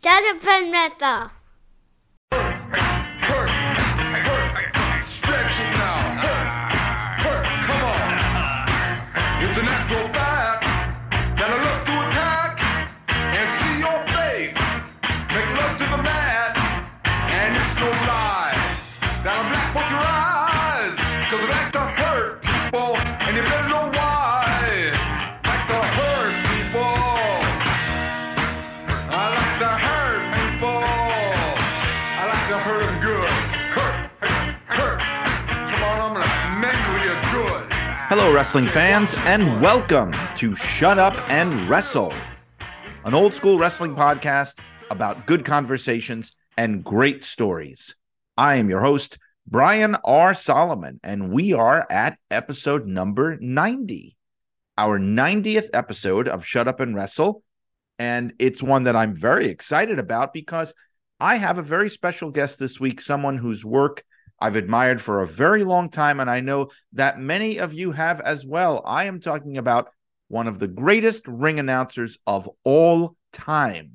Shut up and metal. Wrestling fans, and welcome to Shut Up and Wrestle, an old school wrestling podcast about good conversations and great stories. I am your host, Brian R. Solomon, and we are at episode number 90, our 90th episode of Shut Up and Wrestle. And it's one that I'm very excited about because I have a very special guest this week, someone whose work I've admired for a very long time, and I know that many of you have as well. I am talking about one of the greatest ring announcers of all time,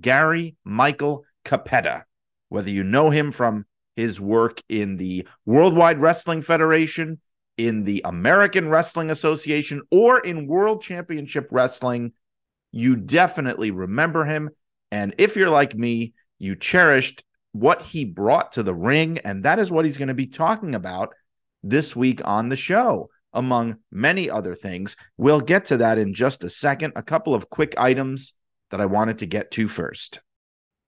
Gary Michael Cappetta. Whether you know him from his work in the Worldwide Wrestling Federation, in the American Wrestling Association, or in World Championship Wrestling, you definitely remember him. And if you're like me, you cherished what he brought to the ring. And that is what he's going to be talking about this week on the show, among many other things. We'll get to that in just a second. A couple of quick items that I wanted to get to first.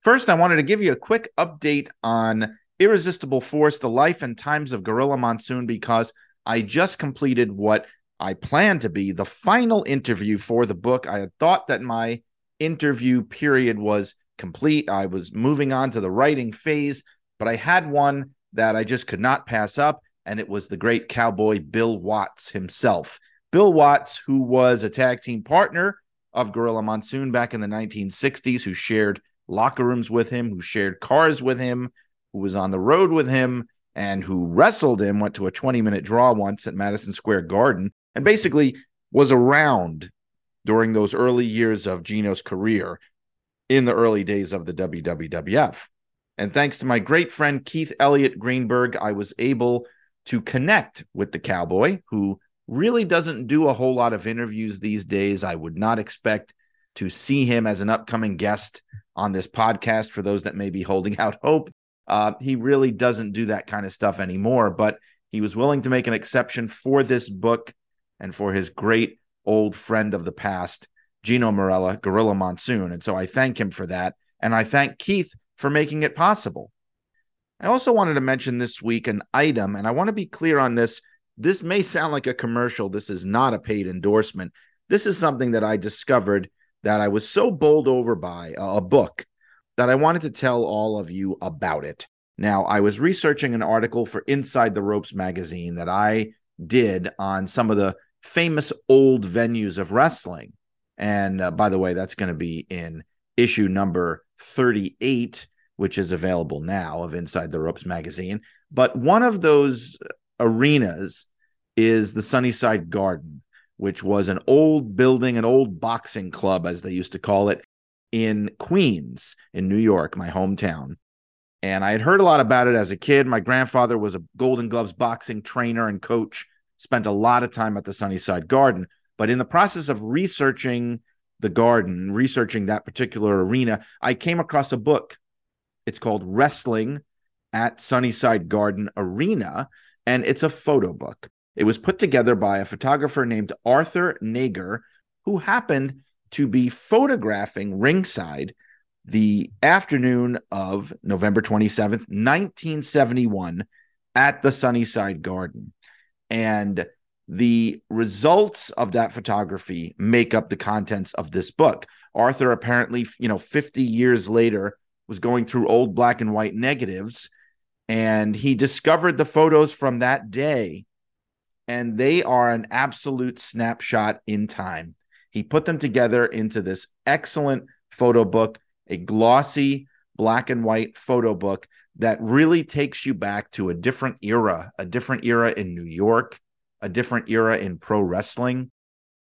First, I wanted to give you a quick update on Irresistible Force, the life and times of Gorilla Monsoon, because I just completed what I planned to be the final interview for the book. I had thought that my interview period was complete. I was moving on to the writing phase, but I had one that I just could not pass up, and it was the great cowboy Bill Watts himself. Bill Watts, who was a tag team partner of Gorilla Monsoon back in the 1960s, who shared locker rooms with him, who shared cars with him, who was on the road with him, and who wrestled him, went to a 20 minute draw once at Madison Square Garden, and basically was around during those early years of Gino's career in the early days of the WWF. And thanks to my great friend Keith Elliott Greenberg, I was able to connect with the cowboy who really doesn't do a whole lot of interviews these days. I would not expect to see him as an upcoming guest on this podcast for those that may be holding out hope. Uh, he really doesn't do that kind of stuff anymore, but he was willing to make an exception for this book and for his great old friend of the past, Gino Marella, Gorilla Monsoon. And so I thank him for that. And I thank Keith for making it possible. I also wanted to mention this week an item, and I want to be clear on this. This may sound like a commercial. This is not a paid endorsement. This is something that I discovered that I was so bowled over by a book that I wanted to tell all of you about it. Now, I was researching an article for Inside the Ropes magazine that I did on some of the famous old venues of wrestling. And uh, by the way, that's going to be in issue number 38, which is available now of Inside the Ropes magazine. But one of those arenas is the Sunnyside Garden, which was an old building, an old boxing club, as they used to call it, in Queens, in New York, my hometown. And I had heard a lot about it as a kid. My grandfather was a Golden Gloves boxing trainer and coach, spent a lot of time at the Sunnyside Garden. But in the process of researching the garden, researching that particular arena, I came across a book. It's called Wrestling at Sunnyside Garden Arena, and it's a photo book. It was put together by a photographer named Arthur Nager, who happened to be photographing ringside the afternoon of November 27th, 1971, at the Sunnyside Garden. And the results of that photography make up the contents of this book. Arthur apparently, you know, 50 years later was going through old black and white negatives and he discovered the photos from that day and they are an absolute snapshot in time. He put them together into this excellent photo book, a glossy black and white photo book that really takes you back to a different era, a different era in New York, a different era in pro wrestling.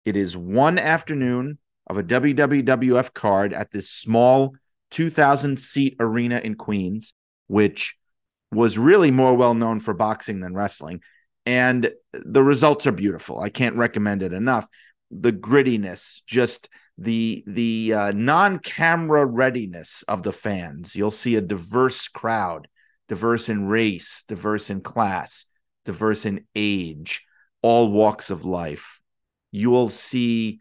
It is one afternoon of a WWF card at this small 2,000 seat arena in Queens, which was really more well known for boxing than wrestling. And the results are beautiful. I can't recommend it enough. The grittiness, just the the uh, non-camera readiness of the fans. You'll see a diverse crowd, diverse in race, diverse in class, diverse in age, all walks of life. You will see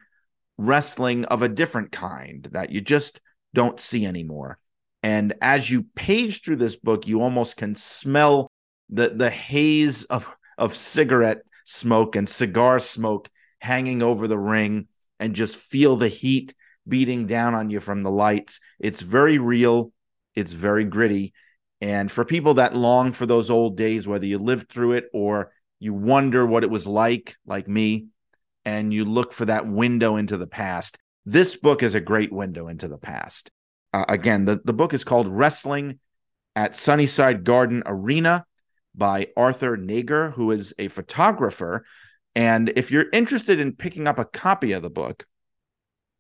wrestling of a different kind that you just don't see anymore. And as you page through this book, you almost can smell the the haze of of cigarette smoke and cigar smoke hanging over the ring and just feel the heat beating down on you from the lights. It's very real, it's very gritty. And for people that long for those old days, whether you lived through it or you wonder what it was like, like me, and you look for that window into the past, this book is a great window into the past. Uh, again, the, the book is called Wrestling at Sunnyside Garden Arena by Arthur Nager, who is a photographer. And if you're interested in picking up a copy of the book,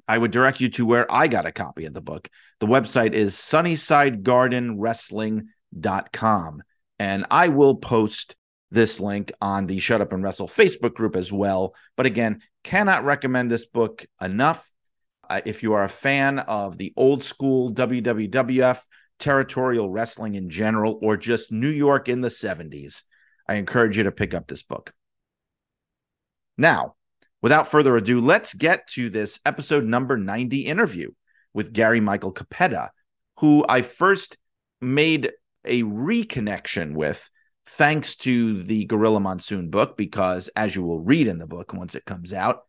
I would direct you to where I got a copy of the book. The website is sunnysidegardenwrestling.com. And I will post this link on the Shut Up and Wrestle Facebook group as well. But again, cannot recommend this book enough. Uh, if you are a fan of the old school WWF, territorial wrestling in general, or just New York in the 70s, I encourage you to pick up this book. Now, without further ado, let's get to this episode number 90 interview with Gary Michael Cappetta, who I first made a reconnection with thanks to the Gorilla Monsoon book, because as you will read in the book once it comes out,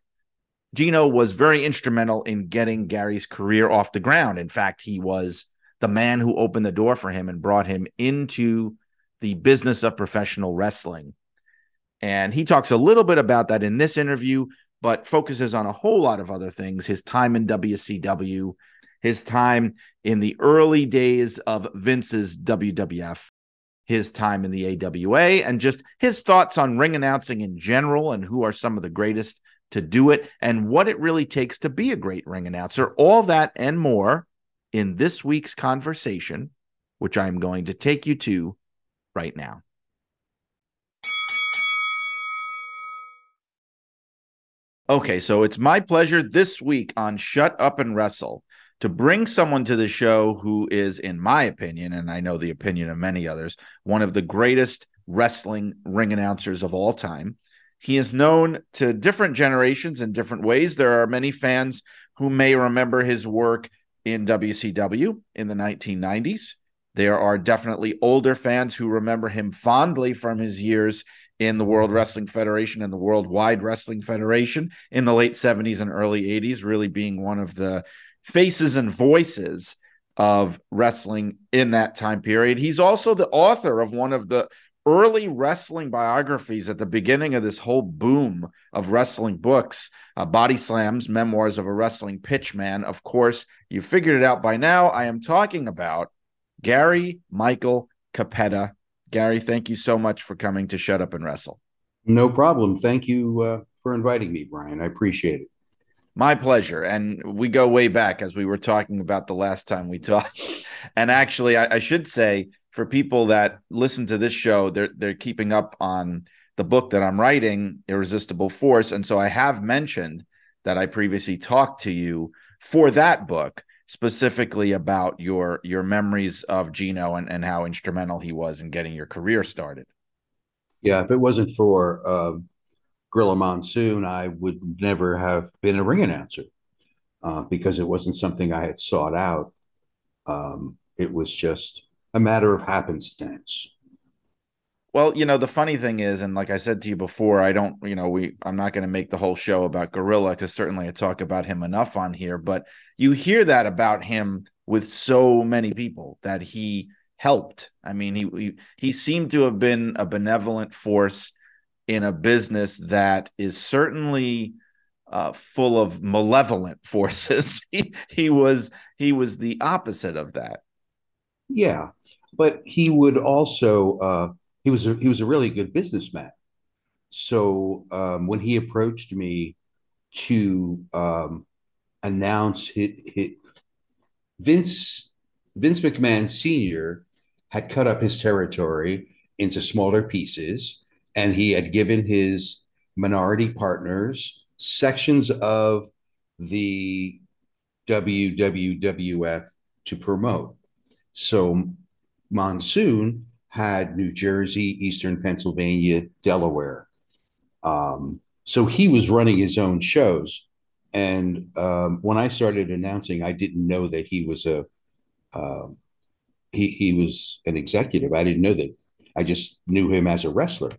Gino was very instrumental in getting Gary's career off the ground. In fact, he was the man who opened the door for him and brought him into the business of professional wrestling. And he talks a little bit about that in this interview, but focuses on a whole lot of other things his time in WCW, his time in the early days of Vince's WWF, his time in the AWA, and just his thoughts on ring announcing in general and who are some of the greatest to do it and what it really takes to be a great ring announcer. All that and more in this week's conversation, which I'm going to take you to right now. Okay, so it's my pleasure this week on Shut Up and Wrestle to bring someone to the show who is, in my opinion, and I know the opinion of many others, one of the greatest wrestling ring announcers of all time. He is known to different generations in different ways. There are many fans who may remember his work in WCW in the 1990s. There are definitely older fans who remember him fondly from his years in the World Wrestling Federation and the Worldwide Wrestling Federation in the late 70s and early 80s, really being one of the faces and voices of wrestling in that time period. He's also the author of one of the early wrestling biographies at the beginning of this whole boom of wrestling books uh, body slams memoirs of a wrestling pitchman of course you figured it out by now. I am talking about gary michael cappetta. Gary thank you so much for coming to shut up and wrestle. No problem. Thank you uh, for inviting me brian. I appreciate it my pleasure. And we go way back as we were talking about the last time we talked. And actually I, I should say for people that listen to this show, they're they're keeping up on the book that I'm writing, Irresistible Force, and so I have mentioned that I previously talked to you for that book specifically about your your memories of Gino and, and how instrumental he was in getting your career started. Yeah, if it wasn't for uh, Gorilla Monsoon, I would never have been a ring announcer uh, because it wasn't something I had sought out. Um, it was just a matter of happenstance. Well, you know, the funny thing is, and like I said to you before, I don't, you know, we I'm not going to make the whole show about Gorilla because certainly I talk about him enough on here, but you hear that about him with so many people that he helped. I mean, he he, he seemed to have been a benevolent force in a business that is certainly uh, full of malevolent forces. he, he was he was the opposite of that. Yeah, but he would also uh, he was a, he was a really good businessman. So um, when he approached me to um, announce hit Vince Vince McMahon Sr. had cut up his territory into smaller pieces, and he had given his minority partners sections of the WWWF to promote. So Monsoon had New Jersey, Eastern Pennsylvania, Delaware. Um, so he was running his own shows. And um, when I started announcing, I didn't know that he was a uh, he he was an executive. I didn't know that. I just knew him as a wrestler.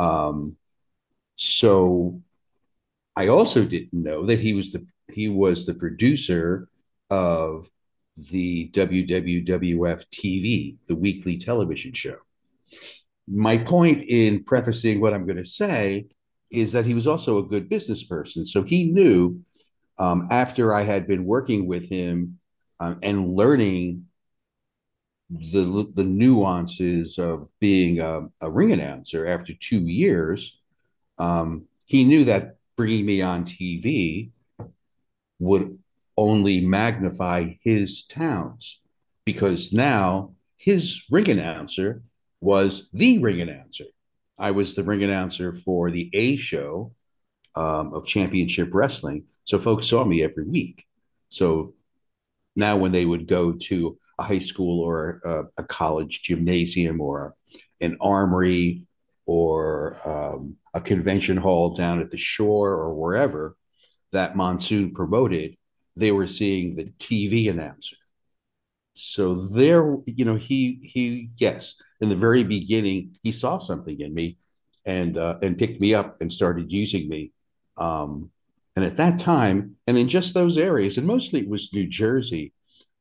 Um, so I also didn't know that he was the he was the producer of the WWWF TV, the weekly television show. My point in prefacing what I'm going to say is that he was also a good business person. So he knew um, after I had been working with him um, and learning the the nuances of being a, a ring announcer after two years, um, he knew that bringing me on TV would only magnify his towns because now his ring announcer was the ring announcer. I was the ring announcer for the A show um, of Championship Wrestling. So folks saw me every week. So now when they would go to a high school or a, a college gymnasium or an armory or um, a convention hall down at the shore or wherever that monsoon promoted, they were seeing the TV announcer. So there, you know, he he yes, in the very beginning, he saw something in me, and uh, and picked me up and started using me. Um, and at that time, and in just those areas, and mostly it was New Jersey,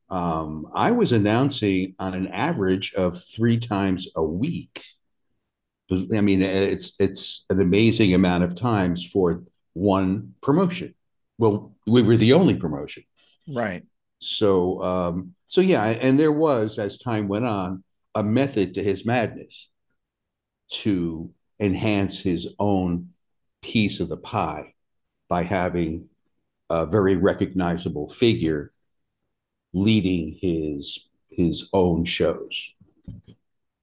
um, I was announcing on an average of three times a week. I mean, it's it's an amazing amount of times for one promotion. Well, we were the only promotion, right? So, um, so yeah, and there was, as time went on, a method to his madness to enhance his own piece of the pie by having a very recognizable figure leading his his own shows.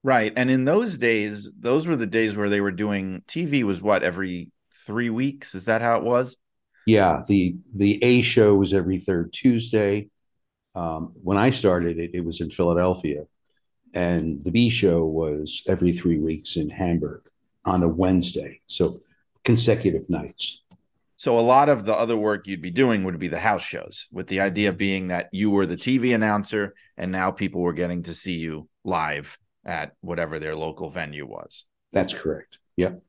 Right. And in those days, those were the days where they were doing TV was what every 3 weeks, is that how it was? Yeah, the the A show was every third Tuesday. Um, when I started it, it was in Philadelphia, and the B show was every three weeks in Hamburg on a Wednesday, so consecutive nights. So a lot of the other work you'd be doing would be the house shows, with the idea being that you were the TV announcer, and now people were getting to see you live at whatever their local venue was. That's correct. Yep.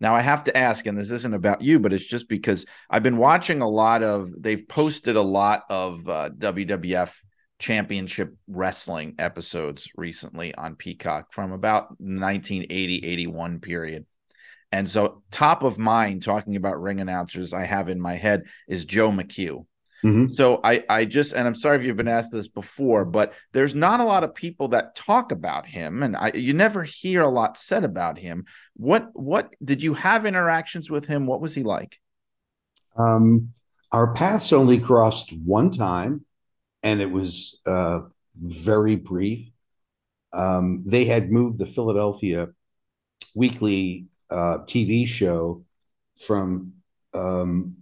Now I have to ask, and this isn't about you, but it's just because I've been watching a lot of. They've posted a lot of uh, WWF Championship Wrestling episodes recently on Peacock from about 1980 81 period. And so, top of mind, talking about ring announcers, I have in my head is Joe McHugh. Mm-hmm. So I, I just, and I'm sorry if you've been asked this before, but there's not a lot of people that talk about him, and I, you never hear a lot said about him. What, what did you have interactions with him? What was he like? Um, our paths only crossed one time, and it was uh, very brief. Um, they had moved the Philadelphia weekly uh, TV show from um,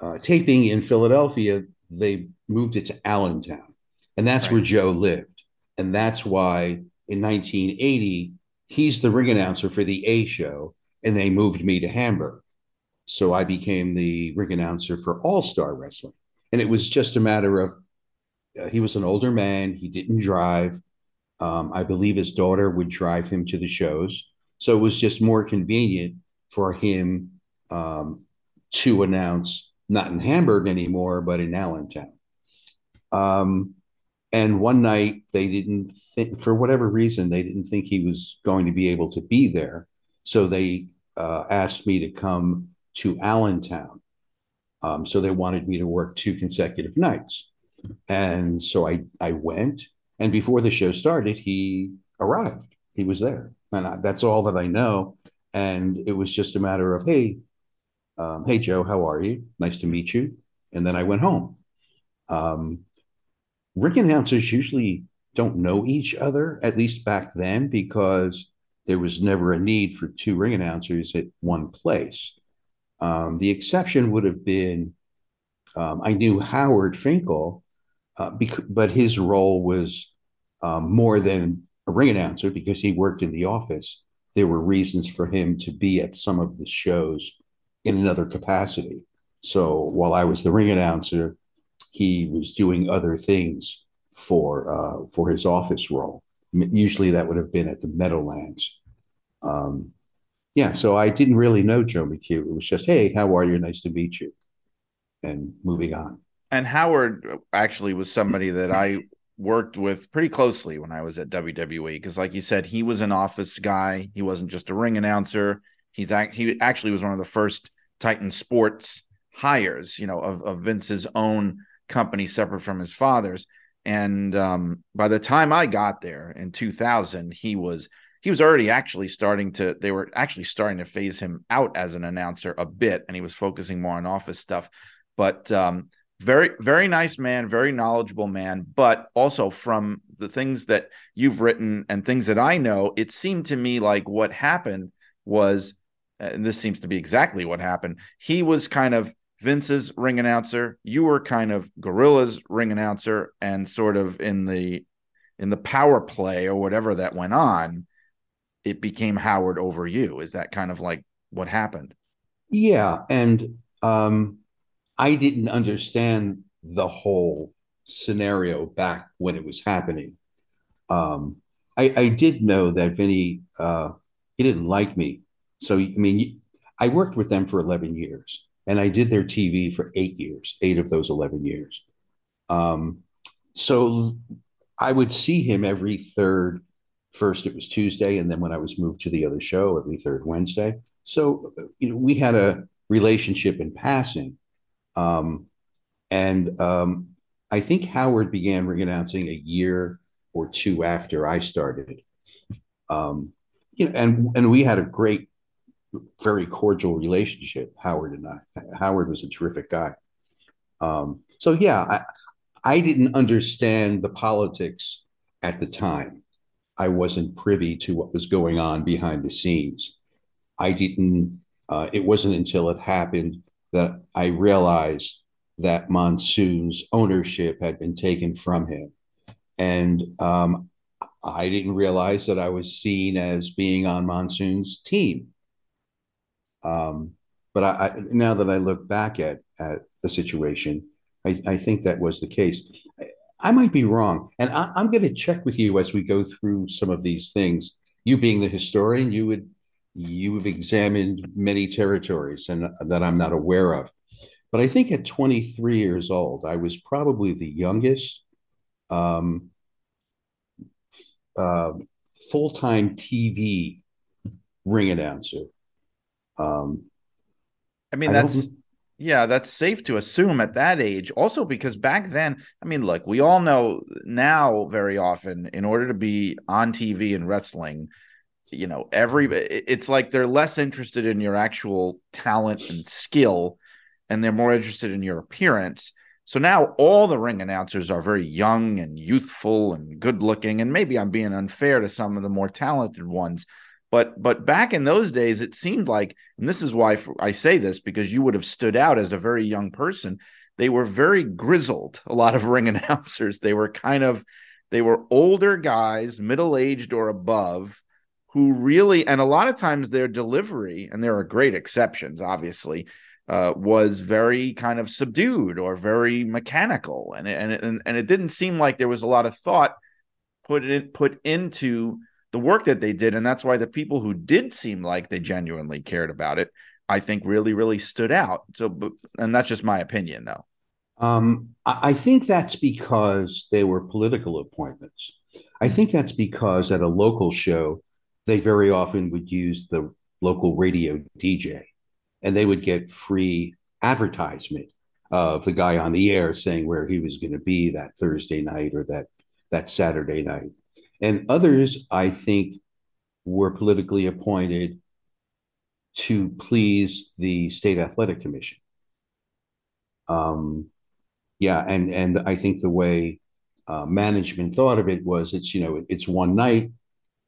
uh, taping in Philadelphia, they moved it to Allentown, and that's right. where Joe lived, and that's why in 1980 he's the ring announcer for the A show, and they moved me to Hamburg, so I became the ring announcer for All Star Wrestling, and it was just a matter of uh, he was an older man, he didn't drive. Um, I believe his daughter would drive him to the shows, so it was just more convenient for him um, to announce not in Hamburg anymore, but in Allentown. Um, and one night they didn't for whatever reason, they didn't think he was going to be able to be there. So they uh, asked me to come to Allentown. Um, so they wanted me to work two consecutive nights. And so I, I went. And before the show started, he arrived. He was there. And I, that's all that I know. And it was just a matter of, hey, um, hey, Joe, how are you? Nice to meet you. And then I went home. Um, ring announcers usually don't know each other, at least back then, because there was never a need for two ring announcers at one place. Um, the exception would have been um, I knew Howard Finkel, uh, bec- but his role was um, more than a ring announcer because he worked in the office. There were reasons for him to be at some of the shows in another capacity. So while I was the ring announcer, he was doing other things for uh, for his office role. Usually that would have been at the Meadowlands. Um, yeah, so I didn't really know Joe McHugh. It was just, hey, how are you? Nice to meet you, and moving on. And Howard actually was somebody that I worked with pretty closely when I was at WWE because, like you said, he was an office guy. He wasn't just a ring announcer. He's act- he actually was one of the first Titan Sports hires, you know, of, of Vince's own company separate from his father's. And um, by the time I got there in 2000, he was he was already actually starting to they were actually starting to phase him out as an announcer a bit, and he was focusing more on office stuff. But um, very very nice man, very knowledgeable man. But also from the things that you've written and things that I know, it seemed to me like what happened was, and this seems to be exactly what happened. He was kind of Vince's ring announcer. You were kind of Gorilla's ring announcer, and sort of in the in the power play or whatever that went on, it became Howard over you. Is that kind of like what happened? Yeah, and um, I didn't understand the whole scenario back when it was happening. Um, I, I did know that Vinny uh, he didn't like me, so I mean, I worked with them for eleven years and I did their TV for eight years, eight of those 11 years. Um, so I would see him every third. First, it was Tuesday, and then when I was moved to the other show, every third Wednesday. So you know, we had a relationship in passing, um, and um, I think Howard began ring announcing a year or two after I started. Um, you know, and and we had a great very cordial relationship, Howard and I. Howard was a terrific guy. Um, so yeah, I, I didn't understand the politics at the time. I wasn't privy to what was going on behind the scenes. I didn't. Uh, it wasn't until it happened that I realized that Monsoon's ownership had been taken from him, and um, I didn't realize that I was seen as being on Monsoon's team. Um, but I, I, now that I look back at at the situation, I, I think that was the case. I, I might be wrong, and I, am going to check with you as we go through some of these things. You being the historian, you would you have examined many territories and that I'm not aware of. But I think at 23 years old, I was probably the youngest um, uh, full time TV ring announcer um, I mean, I that's yeah, that's safe to assume at that age. Also, because back then, I mean, look, we all know now very often, in order to be on TV and wrestling, you know, every it's like they're less interested in your actual talent and skill, and they're more interested in your appearance. So now all the ring announcers are very young and youthful and good looking. And maybe I'm being unfair to some of the more talented ones, but but back in those days, it seemed like, and this is why I say this because you would have stood out as a very young person. They were very grizzled. A lot of ring announcers. They were kind of they were older guys, middle aged or above, who really and a lot of times their delivery, and there are great exceptions, obviously, uh, was very kind of subdued or very mechanical, and and and and it didn't seem like there was a lot of thought put in put into the work that they did. And that's why the people who did seem like they genuinely cared about it, I think really, really stood out. So, and that's just my opinion, though. Um, I think that's because they were political appointments. I think that's because at a local show, they very often would use the local radio DJ and they would get free advertisement of the guy on the air saying where he was going to be that Thursday night or that that Saturday night. And others, I think, were politically appointed to please the state athletic commission. Um, yeah, and and I think the way uh, management thought of it was it's you know it's one night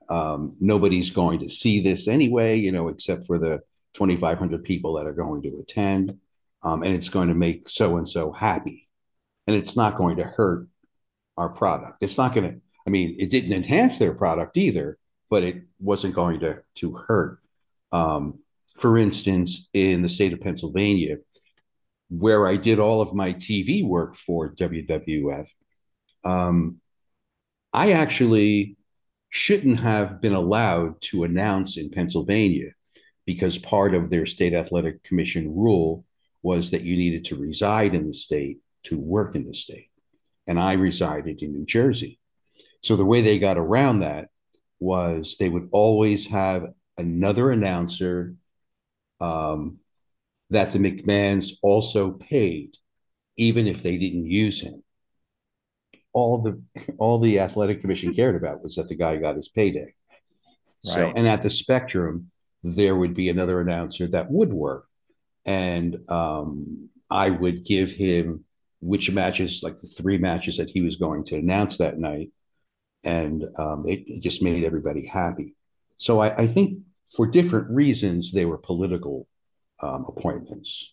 um, nobody's going to see this anyway you know except for the 2500 people that are going to attend. Um, and it's going to make so and so happy. And it's not going to hurt our product. It's not going to i mean it didn't enhance their product either but it wasn't going to to hurt. Um, for instance in the state of pennsylvania where i did all of my tv work for wwf um, I actually shouldn't have been allowed to announce in Pennsylvania because part of their state athletic commission rule was that you needed to reside in the state to work in the state. And I resided in New Jersey. So the way they got around that was they would always have another announcer um, that the McMahons also paid, even if they didn't use him all the all the athletic commission cared about was that the guy got his payday. So, Right. and at the Spectrum, there would be another announcer that would work, and um, I would give him which matches, like the three matches that he was going to announce that night, and um, it, it just made everybody happy. So I, I think for different reasons they were political um, appointments.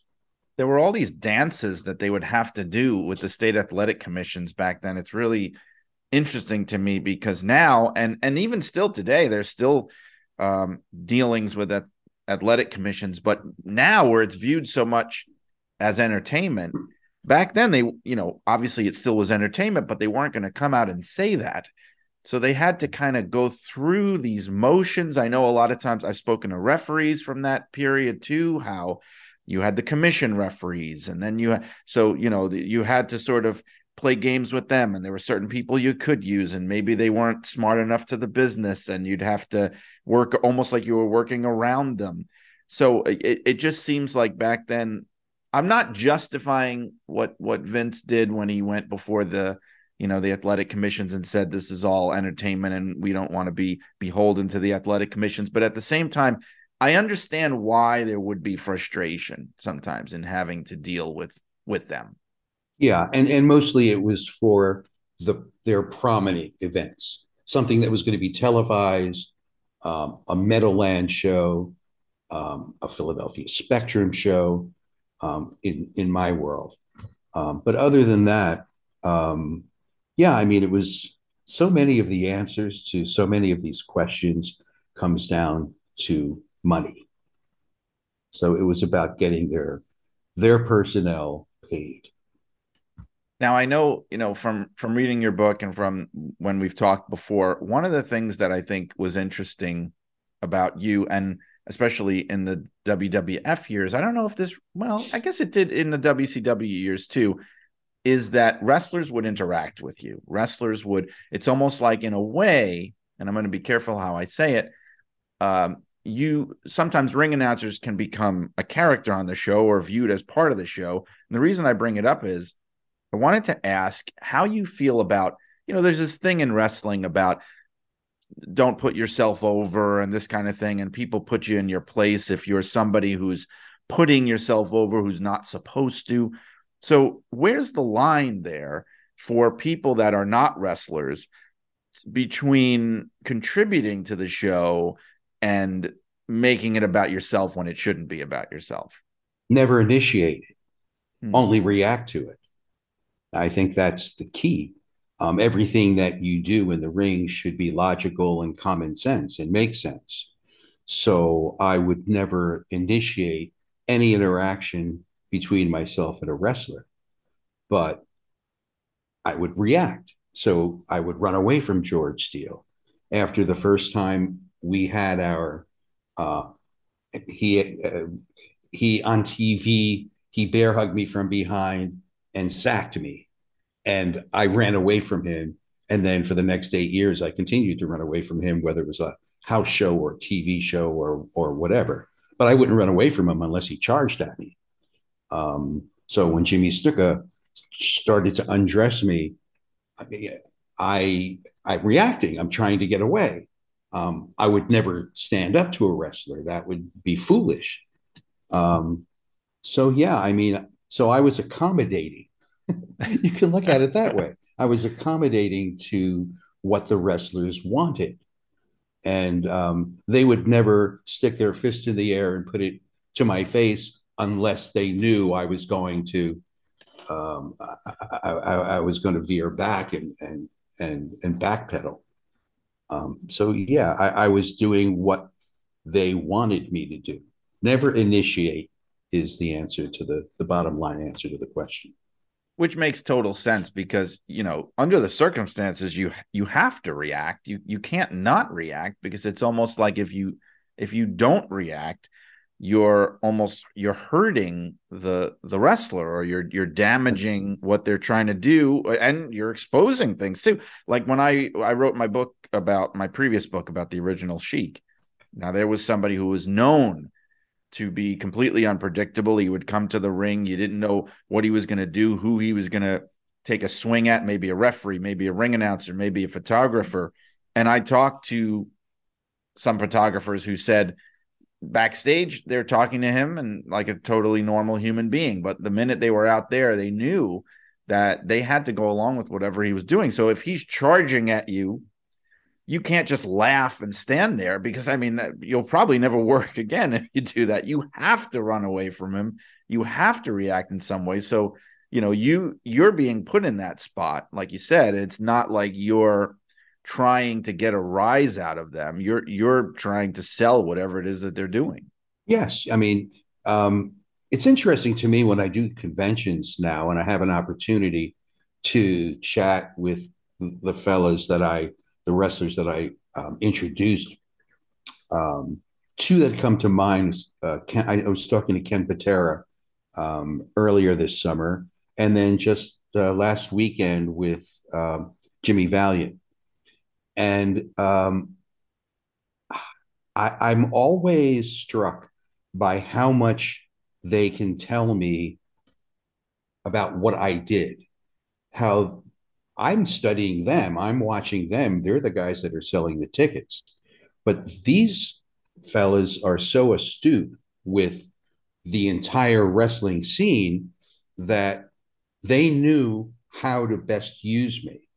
There were all these dances that they would have to do with the state athletic commissions back then. It's really interesting to me because now and and even still today, there's still um, dealings with that athletic commissions, but now where it's viewed so much as entertainment. Back then, they you know obviously it still was entertainment, but they weren't going to come out and say that. So they had to kind of go through these motions. I know a lot of times I've spoken to referees from that period too, how you had the commission referees and then you so you know you had to sort of play games with them and there were certain people you could use and maybe they weren't smart enough to the business and you'd have to work almost like you were working around them. So it, it just seems like back then i'm not justifying what what vince did when he went before the you know the athletic commissions and said this is all entertainment and we don't want to be beholden to the athletic commissions. But at the same time I understand why there would be frustration sometimes in having to deal with with them. Yeah, and and mostly it was for the their prominent events, something that was going to be televised, um, a Meadowland show, um, a Philadelphia Spectrum show, um, in in my world. Um, but other than that, um, yeah, I mean, it was so many of the answers to so many of these questions comes down to money. So it was about getting their their personnel paid. Now I know, you know, from from reading your book and from when we've talked before, one of the things that I think was interesting about you and especially in the WWF years, I don't know if this well, I guess it did in the WCW years too, is that wrestlers would interact with you. Wrestlers would it's almost like in a way, and I'm going to be careful how I say it, um, you sometimes ring announcers can become a character on the show or viewed as part of the show. And the reason I bring it up is I wanted to ask how you feel about, you know, there's this thing in wrestling about don't put yourself over and this kind of thing. And people put you in your place if you're somebody who's putting yourself over who's not supposed to. So, where's the line there for people that are not wrestlers between contributing to the show and making it about yourself when it shouldn't be about yourself? Never initiate it, Hmm. only react to it. I think that's the key. Um, everything that you do in the ring should be logical and common sense and make sense. So I would never initiate any interaction between myself and a wrestler, but I would react. So I would run away from George Steele after the first time we had our uh, he uh, he on TV he bear hugged me from behind and sacked me. And I ran away from him. And then for the next 8 years I continued to run away from him whether it was a house show or TV show or or whatever. But I wouldn't run away from him unless he charged at me. Um, so when Jimmy Snuka started to undress me I I'm reacting I'm trying to get away um, I would never stand up to a wrestler. That would be foolish. Um, so yeah, I mean, so I was accommodating. you can look at it that way. I was accommodating to what the wrestlers wanted. And um, they would never stick their fist in the air and put it to my face unless they knew I was going to um, I, I, I, was going to veer back and and and and backpedal. Um, so yeah, I, I was doing what they wanted me to do. Never initiate is the answer to the the bottom line answer to the question which makes total sense because you know under the circumstances you you have to react you you can't not react because it's almost like if you if you don't react you're almost you're hurting the the wrestler or you're you're damaging mm-hmm. what they're trying to do uh, and you're exposing things too like when i i wrote my book about my previous book about the original sheik now there was somebody who was known to be completely unpredictable. He would come to the ring. You didn't know what he was going to do, who he was going to take a swing at, maybe a referee, maybe a ring announcer, maybe a photographer. And I talked to some photographers who said backstage they're talking to him and like a totally normal human being. But the minute they were out there, they knew that they had to go along with whatever he was doing. So if he's charging at you you can't just laugh and stand there because I mean you'll probably never work again if you do that. You have to run away from him. You have to react in some way. So, you know, you you're being put in that spot like you said. It's not like you're trying to get a rise out of them. You're you're trying to sell whatever it is that they're doing. Yes, I mean, um it's interesting to me when I do conventions now and I have an opportunity to chat with the fellas that I the wrestlers that I um, introduced. Um, two that come to mind. Uh, Ken, I, was talking to Ken Patera um, earlier this summer, and then just uh, last weekend with um, Jimmy Valiant. And um, I, I'm always struck by how much they can tell me about what I did, how I'm studying them. I'm watching them. They're the guys that are selling the tickets. But these fellas are so astute with the entire wrestling scene that they knew how to best use me.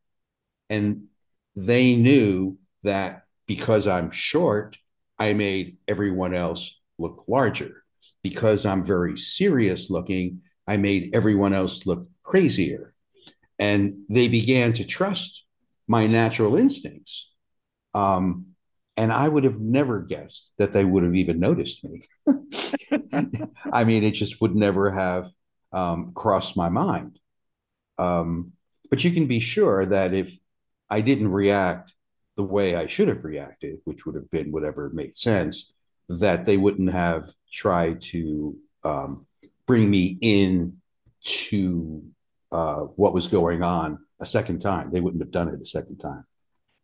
And they knew that because I'm short, I made everyone else look larger. Because I'm very serious looking, I made everyone else look crazier and they began to trust my natural instincts. Um, and I would have never guessed that they would have even noticed me. I mean, it just would never have um, crossed my mind. Um, but you can be sure that if I didn't react the way I should have reacted, which would have been whatever made sense, that they wouldn't have tried to um, bring me in to uh, what was going on a second time. They wouldn't have done it a second time.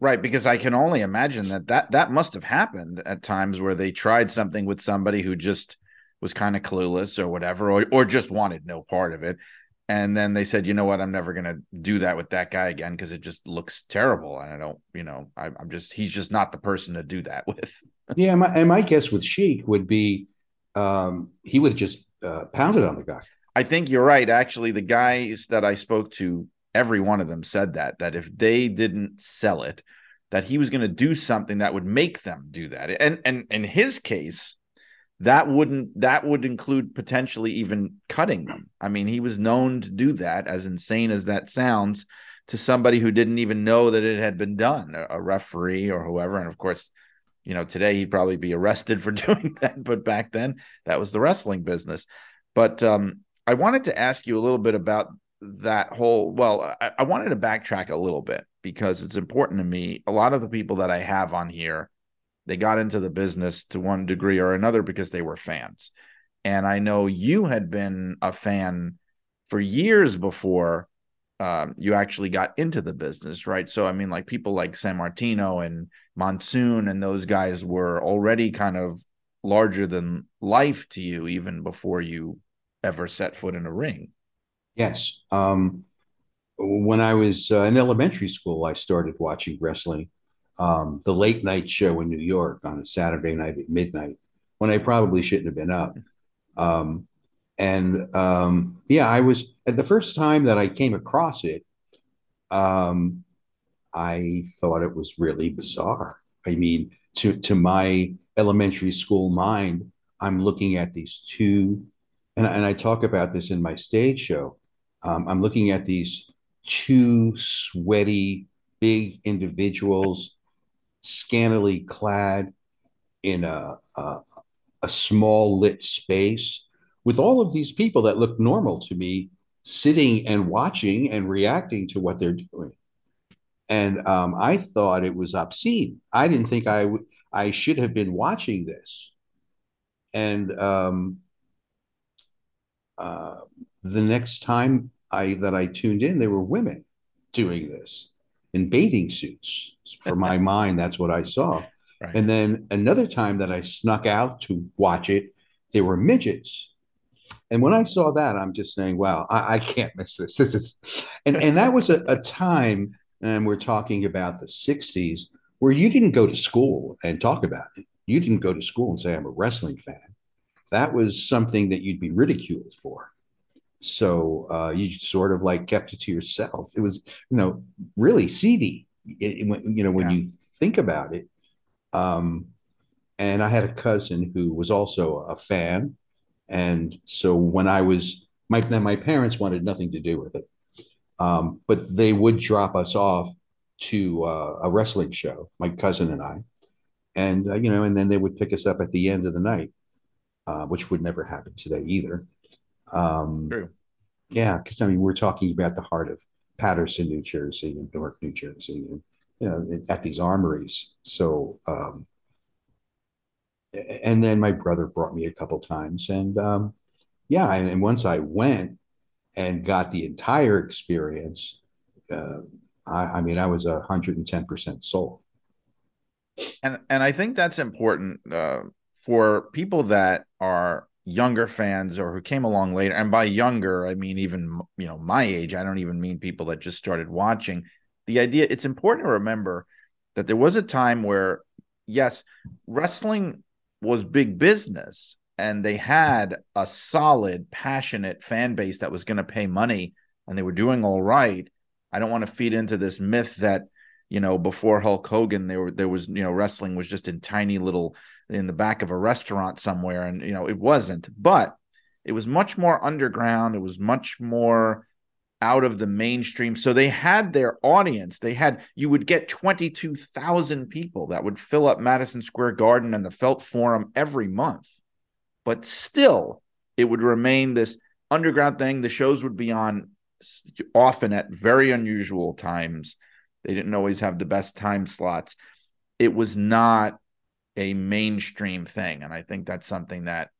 Right, because I can only imagine that that that must have happened at times where they tried something with somebody who just was kind of clueless or whatever, or or just wanted no part of it, and then they said, you know what, I'm never going to do that with that guy again because it just looks terrible, and I don't, you know, I, am just he's just not the person to do that with. yeah, my, and my guess with Sheik would be um, he would have just uh, pounded on the guy. I think you're right. Actually, the guys that I spoke to, every one of them said that that if they didn't sell it, that he was going to do something that would make them do that. And and in his case, that wouldn't that would include potentially even cutting them. I mean, he was known to do that, as insane as that sounds, to somebody who didn't even know that it had been done, a referee or whoever. And of course, you know, today he'd probably be arrested for doing that, but back then that was the wrestling business. But um, I wanted to ask you a little bit about that whole. Well, I, I wanted to backtrack a little bit because it's important to me. A lot of the people that I have on here, they got into the business to one degree or another because they were fans. And I know you had been a fan for years before um, you actually got into the business, right? So, I mean, like people like Sammartino and Monsoon and those guys were already kind of larger than life to you even before you ever set foot in a ring. Yes. Um, when I was uh, in elementary school, I started watching wrestling, um, the late night show in New York on a Saturday night at midnight when I probably shouldn't have been up. Um, and um, yeah, I was at the first time that I came across it. um, I thought it was really bizarre. I mean, to to my elementary school mind, I'm looking at these two, and, and I talk about this in my stage show. Um, I'm looking at these two sweaty, big individuals, scantily clad in a, a, a small lit space with all of these people that look normal to me sitting and watching and reacting to what they're doing. And um, I thought it was obscene. I didn't think I. I should have been watching this. And um, uh, the next time I that I tuned in, there were women doing this in bathing suits. For my mind, that's what I saw. Right. And then another time that I snuck out to watch it, there were midgets. And when I saw that, I'm just saying, wow, I, I can't miss this. This is, and, and that was a, a time, and we're talking about the 60s, where you didn't go to school and talk about it. You didn't go to school and say, I'm a wrestling fan. That was something that you'd be ridiculed for. So uh, you sort of like kept it to yourself. It was, you know, really seedy, it, it, you know, when Yeah. you think about it. Um, and I had a cousin who was also a fan. And so when I was, my, my parents wanted nothing to do with it. Um, but they would drop us off to uh, a wrestling show, my cousin and I. And, uh, you know, and then they would pick us up at the end of the night, uh, which would never happen today either. Um, True. yeah, because I mean, we're talking about the heart of Paterson, New Jersey, and Newark, New Jersey, and you know, at these armories. So, um, and then my brother brought me a couple times, and um, yeah, and, and once I went and got the entire experience, uh, I, I mean, I was a hundred and ten percent sold. and and I think that's important uh, for people that are younger fans or who came along later. And by younger, I mean even you know my age. I don't even mean people that just started watching. The idea it's important to remember that there was a time where yes, wrestling was big business and they had a solid, passionate fan base that was going to pay money and they were doing all right. I don't want to feed into this myth that you know, before Hulk Hogan, there were there was, you know, wrestling was just in tiny little in the back of a restaurant somewhere. And, you know, it wasn't, but it was much more underground. It was much more out of the mainstream. So they had their audience. They had you would get 22,000 people that would fill up Madison Square Garden and the Felt Forum every month. But still, it would remain this underground thing. The shows would be on often at very unusual times. They didn't always have the best time slots. It was not a mainstream thing. And I think that's something that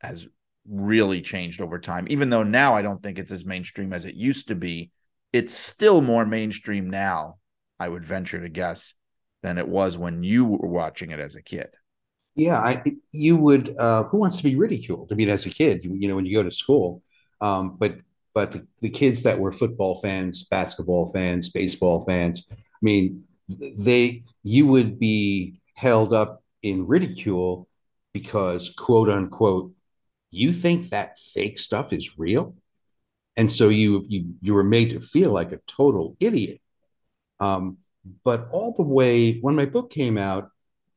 has really changed over time. Even though now I don't think it's as mainstream as it used to be, it's still more mainstream now, I would venture to guess, than it was when you were watching it as a kid. Yeah, I you would. Uh, who wants to be ridiculed? I mean, as a kid, you, you know, when you go to school, um, but but the, the kids that were football fans, basketball fans, baseball fans, I mean, they you would be held up in ridicule because quote unquote, you think that fake stuff is real, and so you you you were made to feel like a total idiot. Um, but all the way when my book came out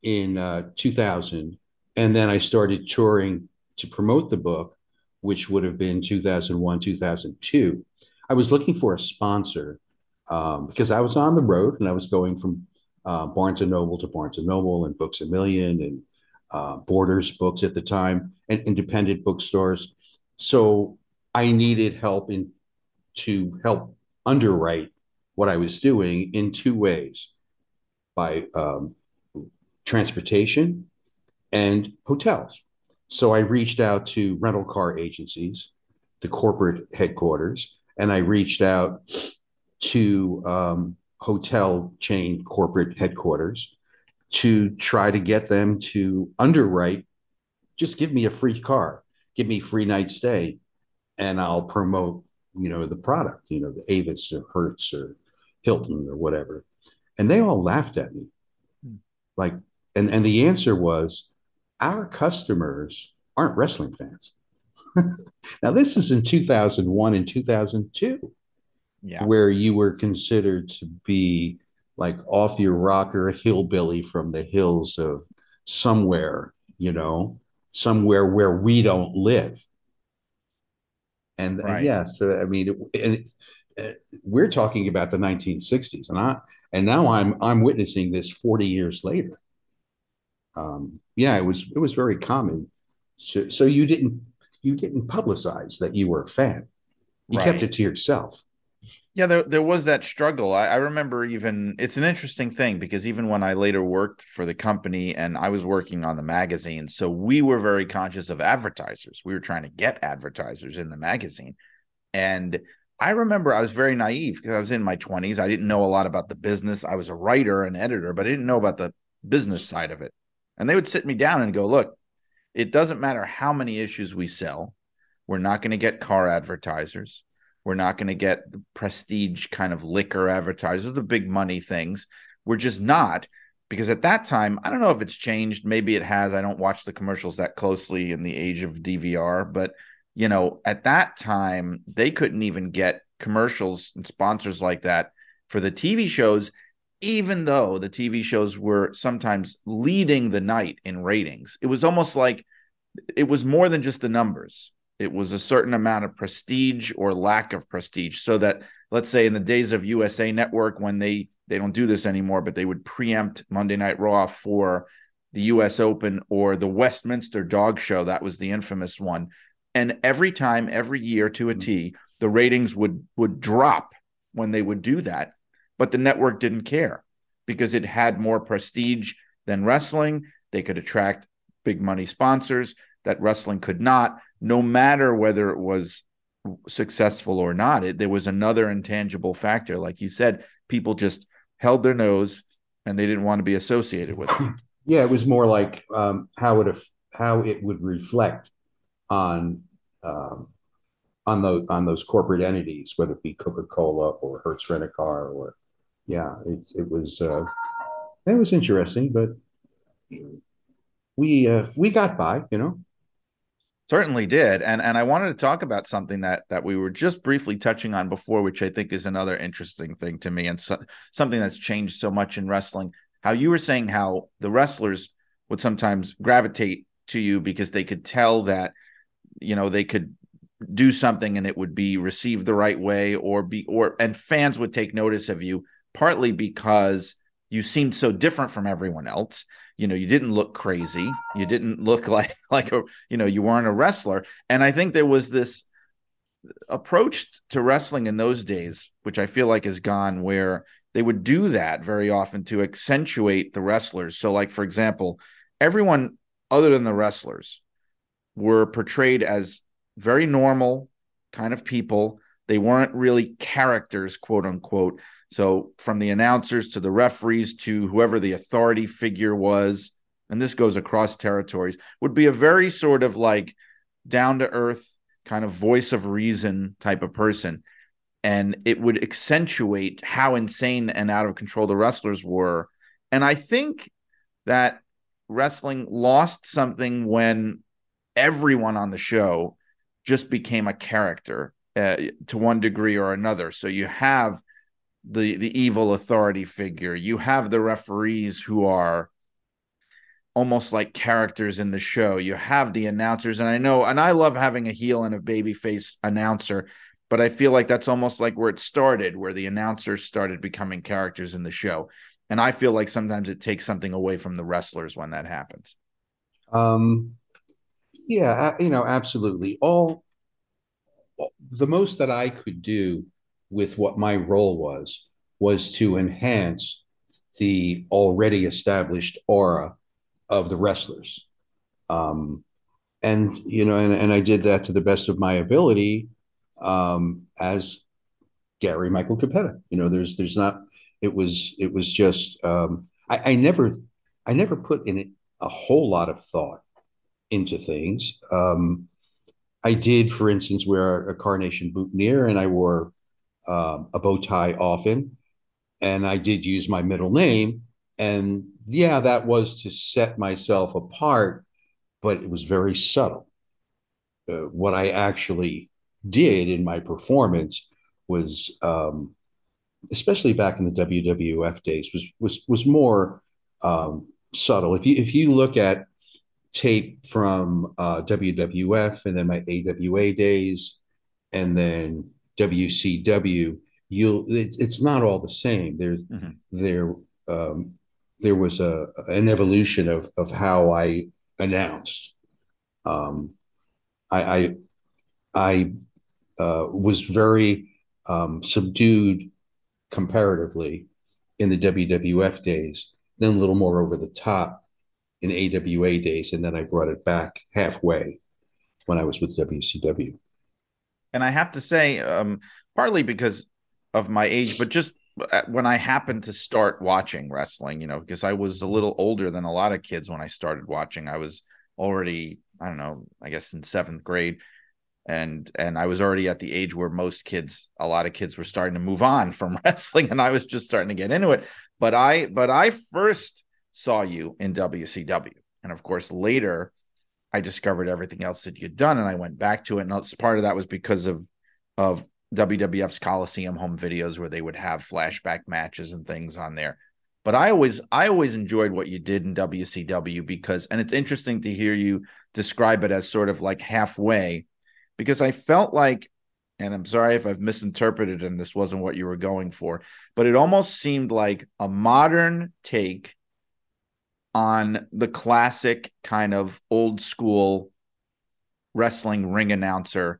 in uh, 2000, and then I started touring to promote the book, which would have been 2001, 2002. I was looking for a sponsor um, because I was on the road and I was going from uh, Barnes and Noble to Barnes and Noble and Books a Million and uh, Borders Books at the time and independent bookstores. So I needed help in to help underwrite what I was doing in two ways by um, transportation and hotels. So I reached out to rental car agencies, the corporate headquarters, and I reached out to um, hotel chain corporate headquarters to try to get them to underwrite. Just give me a free car, give me free night stay, and I'll promote, you know, the product, you know, the Avis or Hertz or Hilton or whatever. And they all laughed at me. Like, and, and the answer was our customers aren't wrestling fans. now, this is in 2001 and 2002. Yeah. where you were considered to be like off your rocker hillbilly from the hills of somewhere, you know, somewhere where we don't live. And, Right. yeah, so I mean, and uh, we're talking about the 1960s, and I and now I'm I'm witnessing this 40 years later. Um, yeah, it was it was very common. So, so you didn't you didn't publicize that you were a fan. You kept it to yourself. Yeah, there there was that struggle. I, I remember even it's an interesting thing because even when I later worked for the company and I was working on the magazine, so we were very conscious of advertisers. We were trying to get advertisers in the magazine. And I remember I was very naive because I was in my 20s. I didn't know a lot about the business. I was a writer and editor, but I didn't know about the business side of it. And they would sit me down and go, "Look, it doesn't matter how many issues we sell. We're not going to get car advertisers. We're not going to get prestige kind of liquor advertisers, the big money things. We're just not because at that time, I don't know if it's changed. Maybe it has. I don't watch the commercials that closely in the age of DVR, but you know, at that time, they couldn't even get commercials and sponsors like that for the TV shows, even though the TV shows were sometimes leading the night in ratings. It was almost like it was more than just the numbers. It was a certain amount of prestige or lack of prestige. So that let's say in the days of USA Network, when they they don't do this anymore, but they would preempt Monday Night Raw for the US Open or the Westminster Dog Show. That was the infamous one. And every time, every year to a mm. T, the ratings would would drop when they would do that. But the network didn't care because it had more prestige than wrestling. They could attract big money sponsors that wrestling could not, no matter whether it was successful or not. It, there was another intangible factor. Like you said, people just held their nose and they didn't want to be associated with it. Yeah, it was more like um, how it how it would reflect on um, on those on those corporate entities, whether it be Coca Cola or Hertz Rent a Car or yeah, it it was uh, it was interesting, but we uh, we got by, you know. Certainly did. And and I wanted to talk about something that that we were just briefly touching on before, which I think is another interesting thing to me and so, something that's changed so much in wrestling. How you were saying how the wrestlers would sometimes gravitate to you because they could tell that you know they could do something and it would be received the right way or be or and fans would take notice of you partly because you seemed so different from everyone else. You know you didn't look crazy. You didn't look like like a you know you weren't a wrestler. And i think there was this approach to wrestling in those days which i feel like is gone where they would do that very often to accentuate the wrestlers. So like for example everyone other than the wrestlers were portrayed as very normal kind of people. They weren't really characters quote unquote so from the announcers to the referees to whoever the authority figure was, and this goes across territories, would be a very sort of like down to earth kind of voice of reason type of person. And it would accentuate how insane and out of control the wrestlers were. And I think that wrestling lost something when everyone on the show just became a character uh, to one degree or another. So you have the the evil authority figure. You have the referees who are almost like characters in the show. You have the announcers, and I know, and I love having a heel and a babyface announcer, but I feel like that's almost like where it started, where the announcers started becoming characters in the show. And I feel like sometimes it takes something away from the wrestlers when that happens. Um, yeah, you know, absolutely. All the most that I could do with what my role was was to enhance the already established aura of the wrestlers. Um, and you know, and, and I did that to the best of my ability um, as Gary Michael Cappetta. You know, there's there's not. It was it was just um, I, I never I never put in a whole lot of thought into things. Um, I did, for instance, wear a carnation boutonniere, and I wore um, a bow tie often, and I did use my middle name. And yeah, that was to set myself apart, but it was very subtle. Uh, what I actually did in my performance was um, especially back in the WWF days was was was more um, subtle. If you if you look at tape from uh, WWF and then my AWA days and then WCW, you'll it, it's not all the same. There's mm-hmm. there um, there was a an evolution of of how I announced. Um, I I, I uh, was very um, subdued comparatively in the WWF days, then a little more over the top in AWA days, and then I brought it back halfway when I was with WCW. And I have to say, um, partly because of my age, but just uh, when I happened to start watching wrestling, you know, because I was a little older than a lot of kids when I started watching. I was already, I don't know, I guess in seventh grade. And and I was already at the age where most kids, a lot of kids were starting to move on from wrestling, and I was just starting to get into it. But I but I first saw you in WCW. And of course, later I discovered everything else that you'd done and I went back to it. And part of that was because of of WWF's Coliseum home videos where they would have flashback matches and things on there. But I always I always enjoyed what you did in WCW because and it's interesting to hear you describe it as sort of like halfway because I felt like and I'm sorry if I've misinterpreted and this wasn't what you were going for, but it almost seemed like a modern take on the classic kind of old school wrestling ring announcer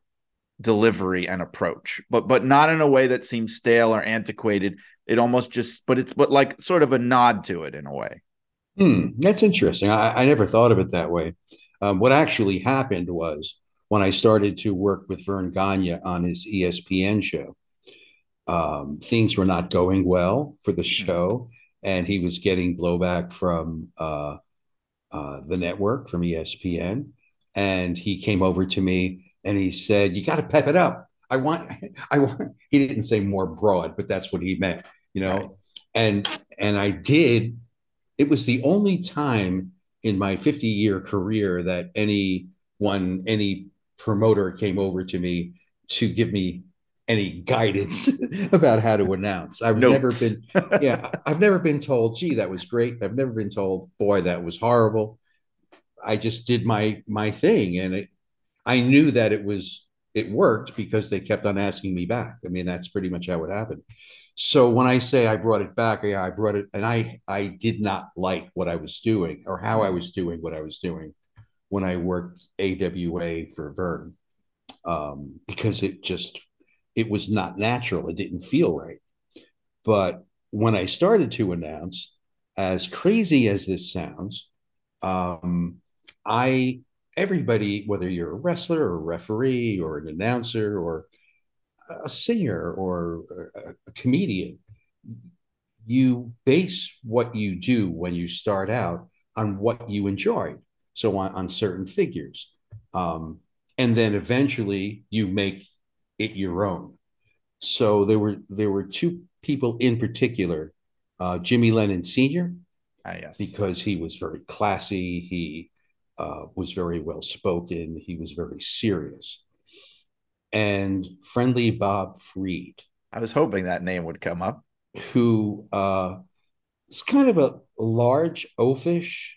delivery and approach but but not in a way that seems stale or antiquated. It almost just but it's but like sort of a nod to it in a way. Hmm that's interesting. I, I never thought of it that way. Um, what actually happened was when i started to work with verne gagne on his espn show um, things were not going well for the hmm. show and he was getting blowback from uh, uh, the network from ESPN. And he came over to me and he said, "You got to pep it up. I want, I want." He didn't say more broad, but that's what he meant, you know. Right. And and I did. It was the only time in my 50 year career that anyone, any promoter came over to me to give me any guidance about how to announce. I've Notes. never been, yeah, I've never been told, gee, that was great. I've never been told, boy, that was horrible. I just did my my thing, and it, I knew that it was it worked because they kept on asking me back. I mean, that's pretty much how it happened. So when I say I brought it back, yeah, I brought it, and I I did not like what I was doing or how I was doing what I was doing when I worked AWA for Verne um, because it just it was not natural. It didn't feel right. But when I started to announce, as crazy as this sounds, um, I everybody, whether you're a wrestler or a referee or an announcer or a singer or a, comedian, you base what you do when you start out on what you enjoyed. So on, on certain figures. Um, and then eventually you make it your own. So there were there were two people in particular, uh, Jimmy Lennon Sr. Ah, yes. because he was very classy. He uh, was very well spoken. He was very serious. And friendly Bob Freed. I was hoping that name would come up. Who uh, is kind of a large, oafish,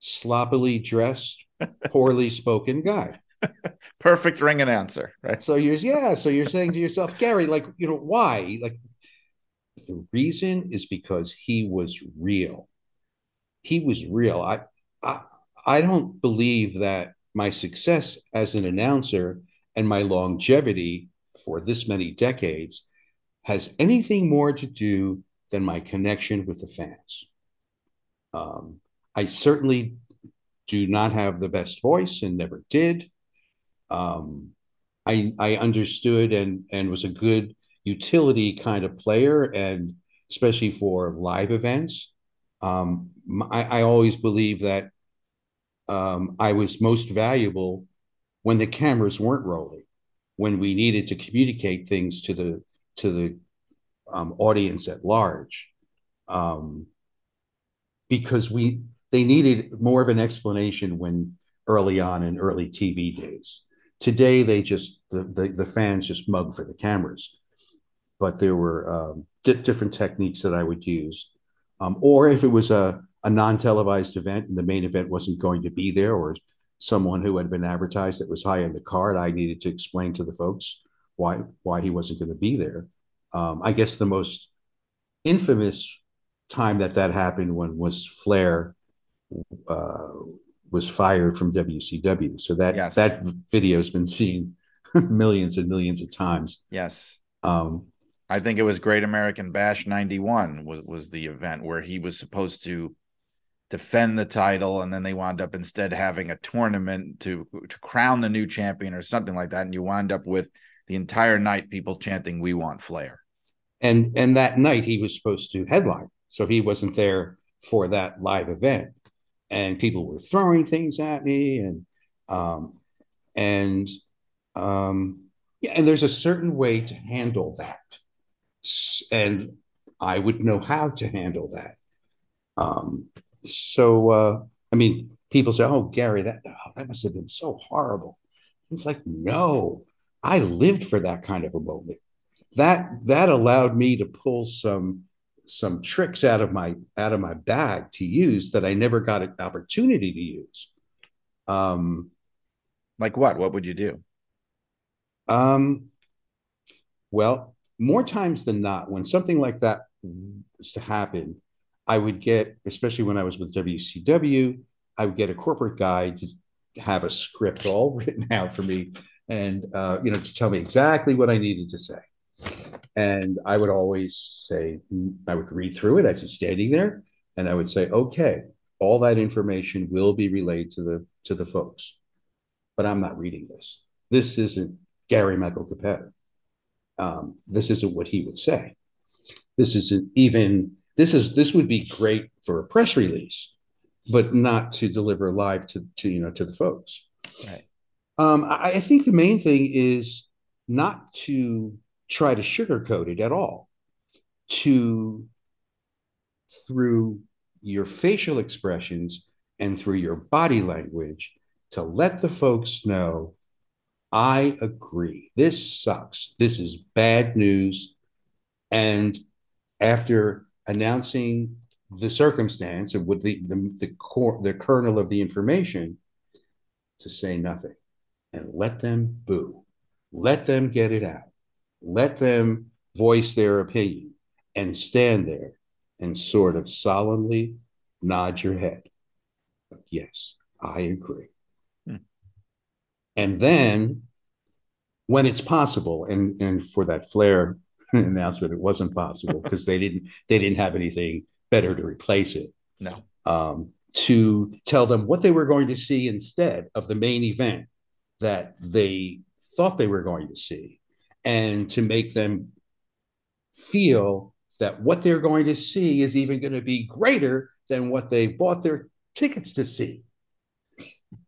sloppily dressed, poorly spoken guy. Perfect ring and answer, right? So you're yeah, so you're saying to yourself, Gary, like, you know, why? Like the reason is because he was real. He was real. I I I don't believe that my success as an announcer and my longevity for this many decades has anything more to do than my connection with the fans. Um, I certainly do not have the best voice and never did um, I I understood and and was a good utility kind of player, and especially for live events. Um, I, I always believe that um, I was most valuable when the cameras weren't rolling, when we needed to communicate things to the to the um, audience at large, um, because we they needed more of an explanation when early on in early TV days. Today, they just the, the, the fans just mug for the cameras. but there were um, di- different techniques that I would use. Um, or if it was a, a non televised event and the main event wasn't going to be there, or someone who had been advertised that was high on the card, I needed to explain to the folks why why he wasn't going to be there. Um, I guess the most infamous time that that happened when was Flair uh, was fired from WCW. So that Yes. that video has been seen millions and millions of times. Yes. Um, I think it was Great American Bash 91 was, was the event where he was supposed to defend the title and then they wound up instead having a tournament to to crown the new champion or something like that and you wind up with the entire night people chanting we want Flair. and and that night he was supposed to headline, so he wasn't there for that live event, and people were throwing things at me, and um, and um, yeah, and there's a certain way to handle that, and I would know how to handle that. Um, so uh, I mean, people say, "Oh, Gary, that oh, that must have been so horrible." It's like, no, I lived for that kind of a moment that that allowed me to pull some some tricks out of my out of my bag to use that I never got an opportunity to use. Um, Like what? What would you do? um, well, more times than not, when something like that was to happen, I would get, especially when I was with WCW, I would get a corporate guy to have a script all written out for me, and uh, you know, to tell me exactly what I needed to say. And I would always say, I would read through it as he's standing there, and I would say, okay, all that information will be relayed to the to the folks, but I'm not reading this. This isn't Gary Michael Cappetta. Um, this isn't what he would say. This isn't even this is this would be great for a press release, but not to deliver live to to you know to the folks. Right. Um, I, I think the main thing is not to try to sugarcoat it at all. To through your facial expressions and through your body language to let the folks know I agree. This sucks. This is bad news. And after announcing the circumstance and with the the the, core, the kernel of the information, to say nothing and let them boo. Let them get it out. Let them voice their opinion and stand there and sort of solemnly nod your head. Yes, I agree. Hmm. And then when it's possible, and and for that Flair announcement, it wasn't possible because they didn't they didn't have anything better to replace it. No. Um, to tell them what they were going to see instead of the main event that they thought they were going to see, and to make them feel that what they're going to see is even going to be greater than what they bought their tickets to see.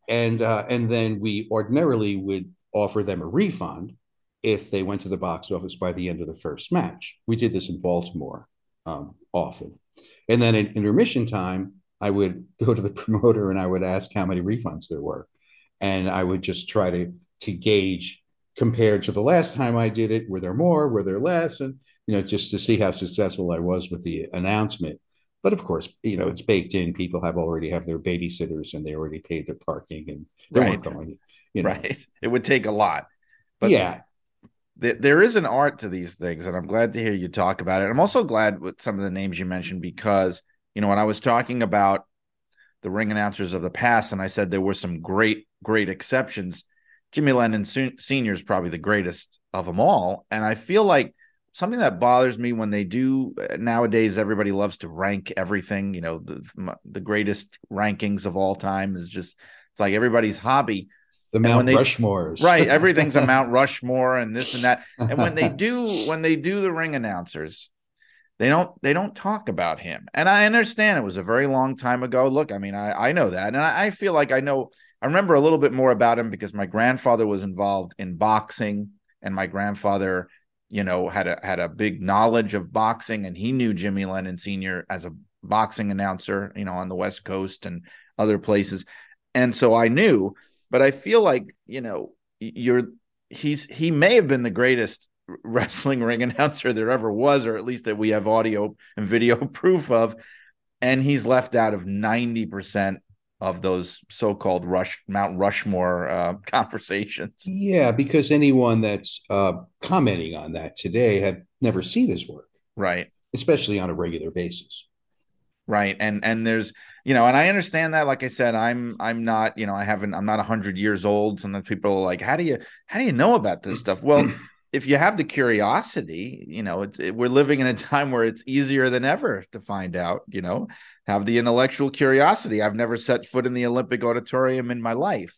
And uh, and then we ordinarily would offer them a refund if they went to the box office by the end of the first match. We did this in Baltimore um, often. And then in intermission time, I would go to the promoter and I would ask how many refunds there were. And I would just try to to gauge compared to the last time I did it, were there more, were there less? And you know, just to see how successful I was with the announcement. But of course, you know, it's baked in. People have already have their babysitters and they already paid their parking and they Right. weren't going, you know. Right. It would take a lot. But yeah. th- there is an art to these things, and I'm glad to hear you talk about it. I'm also glad with some of the names you mentioned because you know when I was talking about the ring announcers of the past, and I said there were some great, great exceptions. Jimmy Lennon Senior is probably the greatest of them all, and I feel like something that bothers me when they do uh, nowadays. Everybody loves to rank everything. You know, the the greatest rankings of all time is just it's like everybody's hobby The Mount they- Rushmores. right everything's a mount rushmore and this and that and when they do when they do the ring announcers they don't they don't talk about him and i understand it was a very long time ago look i mean i i know that and i, I feel like i know i remember a little bit more about him because my grandfather was involved in boxing and my grandfather you know had a had a big knowledge of boxing and he knew jimmy lennon senior as a boxing announcer you know on the west coast and other places and so i knew but I feel like you know you're he's he may have been the greatest wrestling ring announcer there ever was, or at least that we have audio and video proof of. And he's left out of 90% of those so-called Rush Mount Rushmore uh, conversations. Yeah, because anyone that's uh, commenting on that today have never seen his work, Right. especially on a regular basis. right and and there's you know and i understand that like i said i'm i'm not you know i haven't i'm not 100 years old sometimes people are like how do you how do you know about this stuff well if you have the curiosity you know it's it, we're living in a time where it's easier than ever to find out you know have the intellectual curiosity i've never set foot in the olympic auditorium in my life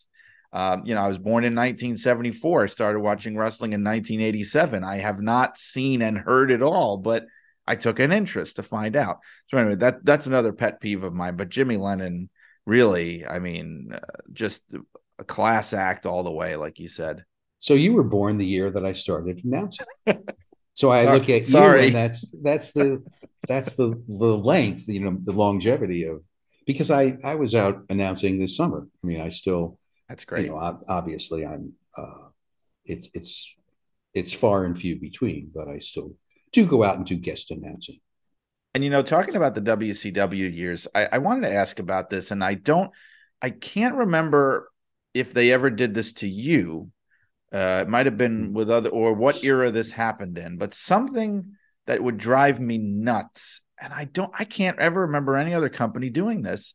um, you know, I was born in 1974. I started watching wrestling in 1987. I have not seen and heard it all, but I took an interest to find out. So anyway, that that's another pet peeve of mine. But Jimmy Lennon, really, I mean, uh, just a class act all the way, like you said. So you were born the year that I started announcing. So I Sorry- look at sorry. you, and that's that's the that's the the length, you know, the longevity of because I I was out announcing this summer. I mean, I still That's great. you know, obviously I'm uh it's it's it's far and few between, but I still do go out and do guest announcing. And you know, talking about the WCW years, I, I wanted to ask about this, and I don't, I can't remember if they ever did this to you. Uh, it might have been with other, or what era this happened in, but something that would drive me nuts. And I don't, I can't ever remember any other company doing this.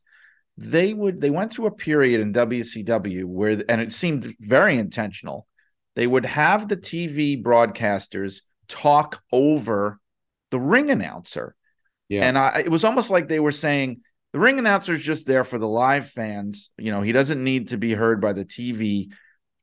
They would, they went through a period in WCW where, and it seemed very intentional. They would have the TV broadcasters talk over the ring announcer. Yeah. And I, it was almost like they were saying the ring announcer is just there for the live fans. You know, he doesn't need to be heard by the TV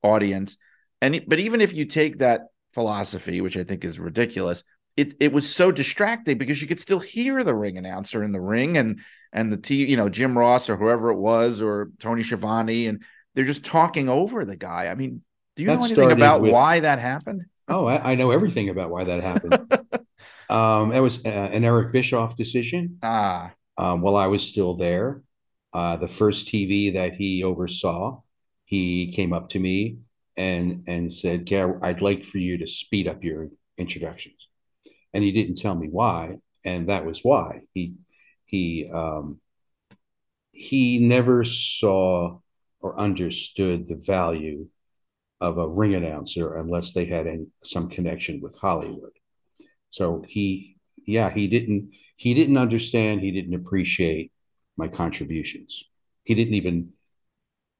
audience. And but even if you take that philosophy, which I think is ridiculous, it it was so distracting because you could still hear the ring announcer in the ring and and the T, you know, Jim Ross or whoever it was or Tony Schiavone, and they're just talking over the guy. I mean, do you That know anything about with- why that happened? Oh, I, I know everything about why that happened. um, it was uh, an Eric Bischoff decision. Ah, um, while I was still there. Uh, the first TV that he oversaw, he came up to me and and said, "Gar, I'd like for you to speed up your introductions." And he didn't tell me why, and that was why he he um, he never saw or understood the value of a ring announcer unless they had any, some connection with Hollywood. So he, yeah, he didn't he didn't understand, he didn't appreciate my contributions. He didn't even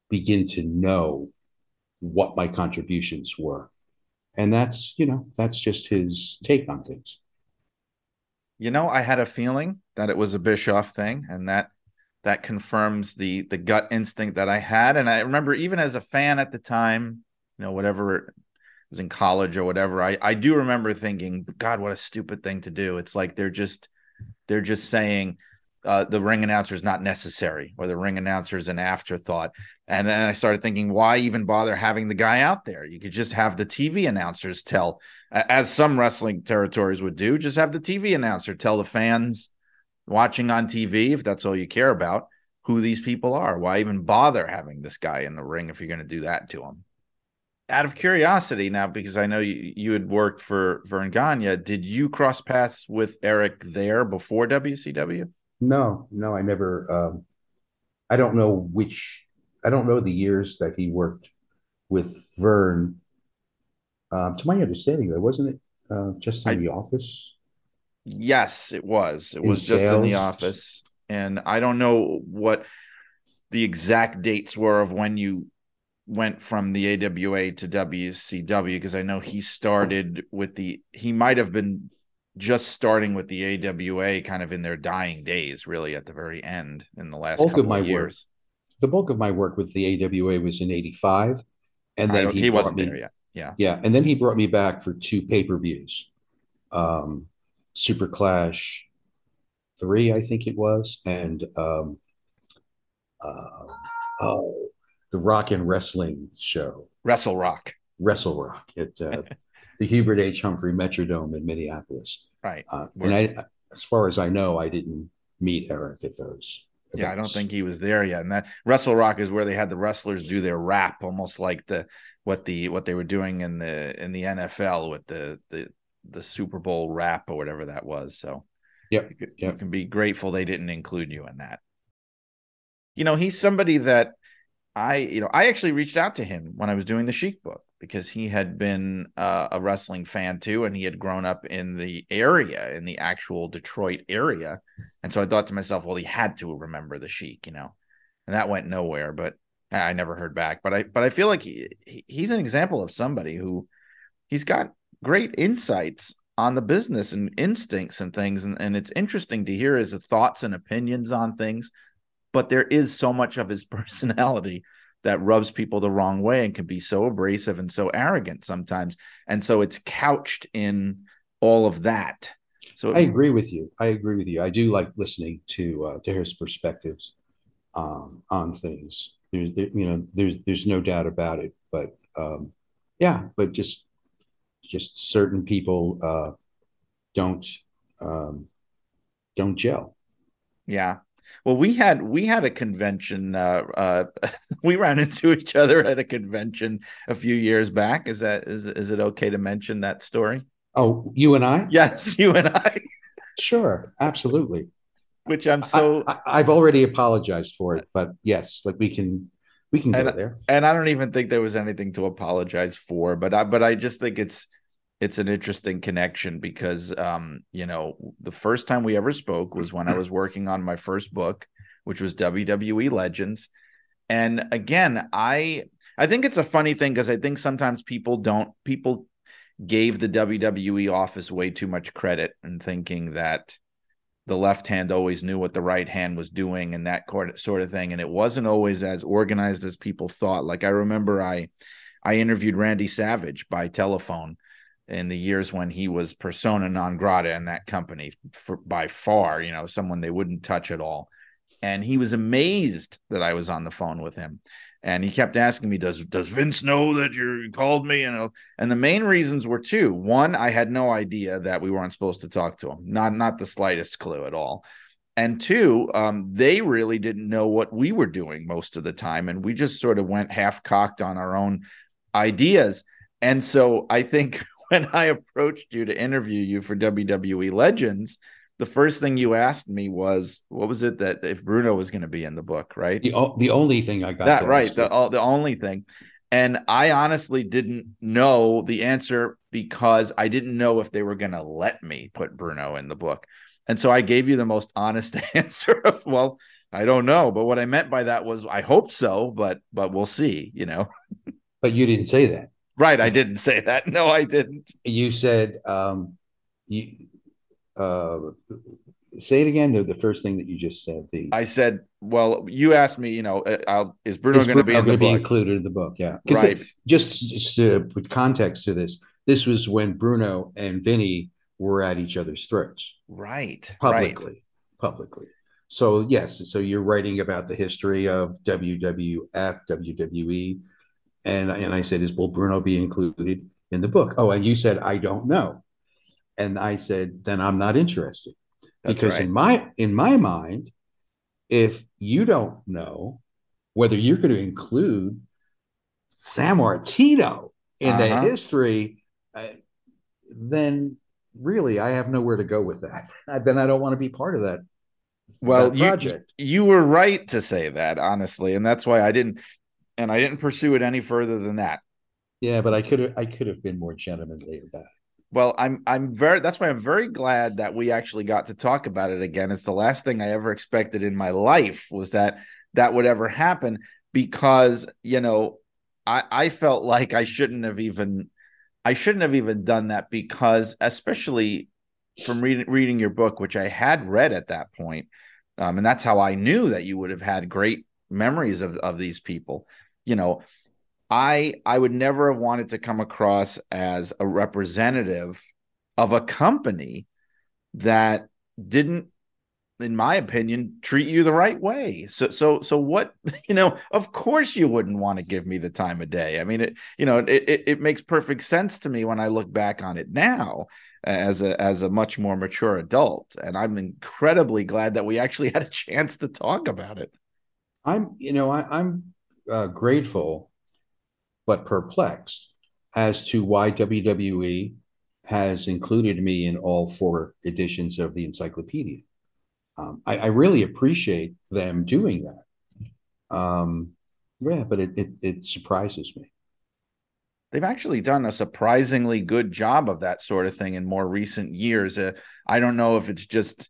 begin to know what my contributions were. And that's, you know, that's just his take on things. You know, I had a feeling that it was a Bischoff thing, and that that confirms the the gut instinct that I had. And I remember even as a fan at the time, you know, whatever was in college or whatever, I I do remember thinking, God, what a stupid thing to do. It's like they're just they're just saying uh, the ring announcer is not necessary, or the ring announcer is an afterthought. And then I started thinking, why even bother having the guy out there? You could just have the TV announcers tell, as some wrestling territories would do, just have the TV announcer tell the fans watching on TV, if that's all you care about, who these people are. Why even bother having this guy in the ring if you're going to do that to him? Out of curiosity now, because I know you, you had worked for Verne Gagne, did you cross paths with Eric there before WCW? No, no, I never um I don't know which I don't know the years that he worked with Verne. Um, to my understanding, though, wasn't it uh, just in I- the office? Yes, it was. It In was just in the office. And I don't know what the exact dates were of when you went from the AWA to WCW because I know he started with the he might have been just starting with the AWA kind of in their dying days, really at the very end in the last Bulk of couple my of work years. The bulk of my work with the AWA was in '85, and then he, he, wasn't me, there yet. Yeah. Yeah, and then he brought me back for two pay-per-views. Um, Super Clash 3, I think it was, and um, uh, oh, the Rock and Wrestling show, Wrestle Rock. Wrestle Rock at uh, the Hubert H. Humphrey Metrodome in Minneapolis. Right. Uh, and I, as far as I know, I didn't meet Eric at those. Yeah, I don't think he was there yet. And that Wrestle Rock is where they had the wrestlers do their rap, almost like the what the what they were doing in the in the NFL with the the the Super Bowl rap or whatever that was. So Yep, you, could, yep. you can be grateful they didn't include you in that. You know, he's somebody that I, you know, I actually reached out to him when I was doing the Sheik book because he had been uh, a wrestling fan too, and he had grown up in the area, in the actual Detroit area, and so I thought to myself, well, he had to remember the Sheik, you know, and that went nowhere. But I never heard back. But I, but I feel like he, he's an example of somebody who he's got great insights on the business and instincts and things, and, and it's interesting to hear his thoughts and opinions on things. But there is so much of his personality that rubs people the wrong way and can be so abrasive and so arrogant sometimes. And so it's couched in all of that. So I agree with you. I agree with you. I do like listening to uh, to his perspectives um, on things. There's, there, you know, there's there's no doubt about it. But um, yeah, but just just certain people uh, don't um, don't gel. Yeah. Well, we had we had a convention. Uh, uh, we ran into each other at a convention a few years back. Is that is is it okay to mention that story? Oh, you and I? Yes, you and I. Sure, absolutely. Which I'm so. I, have already apologized for it, but yes, like we can we can and, there. And I don't even think there was anything to apologize for, but I but I just think it's it's an interesting connection because um you know the first time we ever spoke was when I was working on my first book which was WWE Legends and again I I think it's a funny thing because I think sometimes people don't people gave the WWE office way too much credit and thinking that the left hand always knew what the right hand was doing and that sort of thing and it wasn't always as organized as people thought like I remember I I interviewed Randy Savage by telephone in the years when he was persona non grata in that company for, by far, you know, someone they wouldn't touch at all. And he was amazed that I was on the phone with him. And he kept asking me, "Does does Vince know that you called me?" And and the main reasons were two. One, I had no idea that we weren't supposed to talk to him, not not the slightest clue at all. And two, um, they really didn't know what we were doing most of the time, and we just sort of went half cocked on our own ideas. And so I think when I approached you to interview you for WWE Legends, the first thing you asked me was, "What was it that if Bruno was going to be in the book?" Right. The the only thing I got that right. The the only thing, and I honestly didn't know the answer because I didn't know if they were going to let me put Bruno in the book, and so I gave you the most honest answer of, "Well, I don't know," but what I meant by that was, "I hope so," but but we'll see. You know. But you didn't say that. Right, I didn't say that. No, I didn't. You said um, you uh, say it again. The, the first thing that you just said. The I said, well, you asked me. You know, uh, I'll, is Bruno going to be in be included in the book? Yeah, right. It, just just to put context to this, this was when Bruno and Vinny were at each other's throats. Right. Publicly. Right. Publicly. So yes, so you're writing about the history of WWF, WWE and and I said, "Is will Bruno be included in the book?" Oh, and you said, "I don't know," and I said, "Then I'm not interested," That's because right. in my in my mind, if you don't know whether you're going to include Sammartino in Uh-huh. the history, uh, then really I have nowhere to go with that. then I don't want to be part of that Well, that you, you were right to say that, honestly, and that's why I didn't, and I didn't pursue it any further than that. Yeah, but I could have I could have been more gentlemanly about it. Well, I'm I'm very that's why I'm very glad that we actually got to talk about it again. It's the last thing I ever expected in my life was that that would ever happen because, you know, I I felt like I shouldn't have even I shouldn't have even done that because especially from reading reading your book, which I had read at that point, um, and that's how I knew that you would have had great memories of of these people. You know, I I would never have wanted to come across as a representative of a company that didn't in my opinion treat you the right way. So so so what you know of course you wouldn't want to give me the time of day. I mean it you know it, it, it makes perfect sense to me when i look back on it now as a as a much more mature adult. And i'm incredibly glad that we actually had a chance to talk about it. I'm, you know, I, I'm uh, grateful but perplexed as to why WWE has included me in all four editions of the encyclopedia. Um, I, I, really appreciate them doing that. Um, yeah, but it, it, it surprises me. They've actually done a surprisingly good job of that sort of thing in more recent years. Uh, I don't know if it's just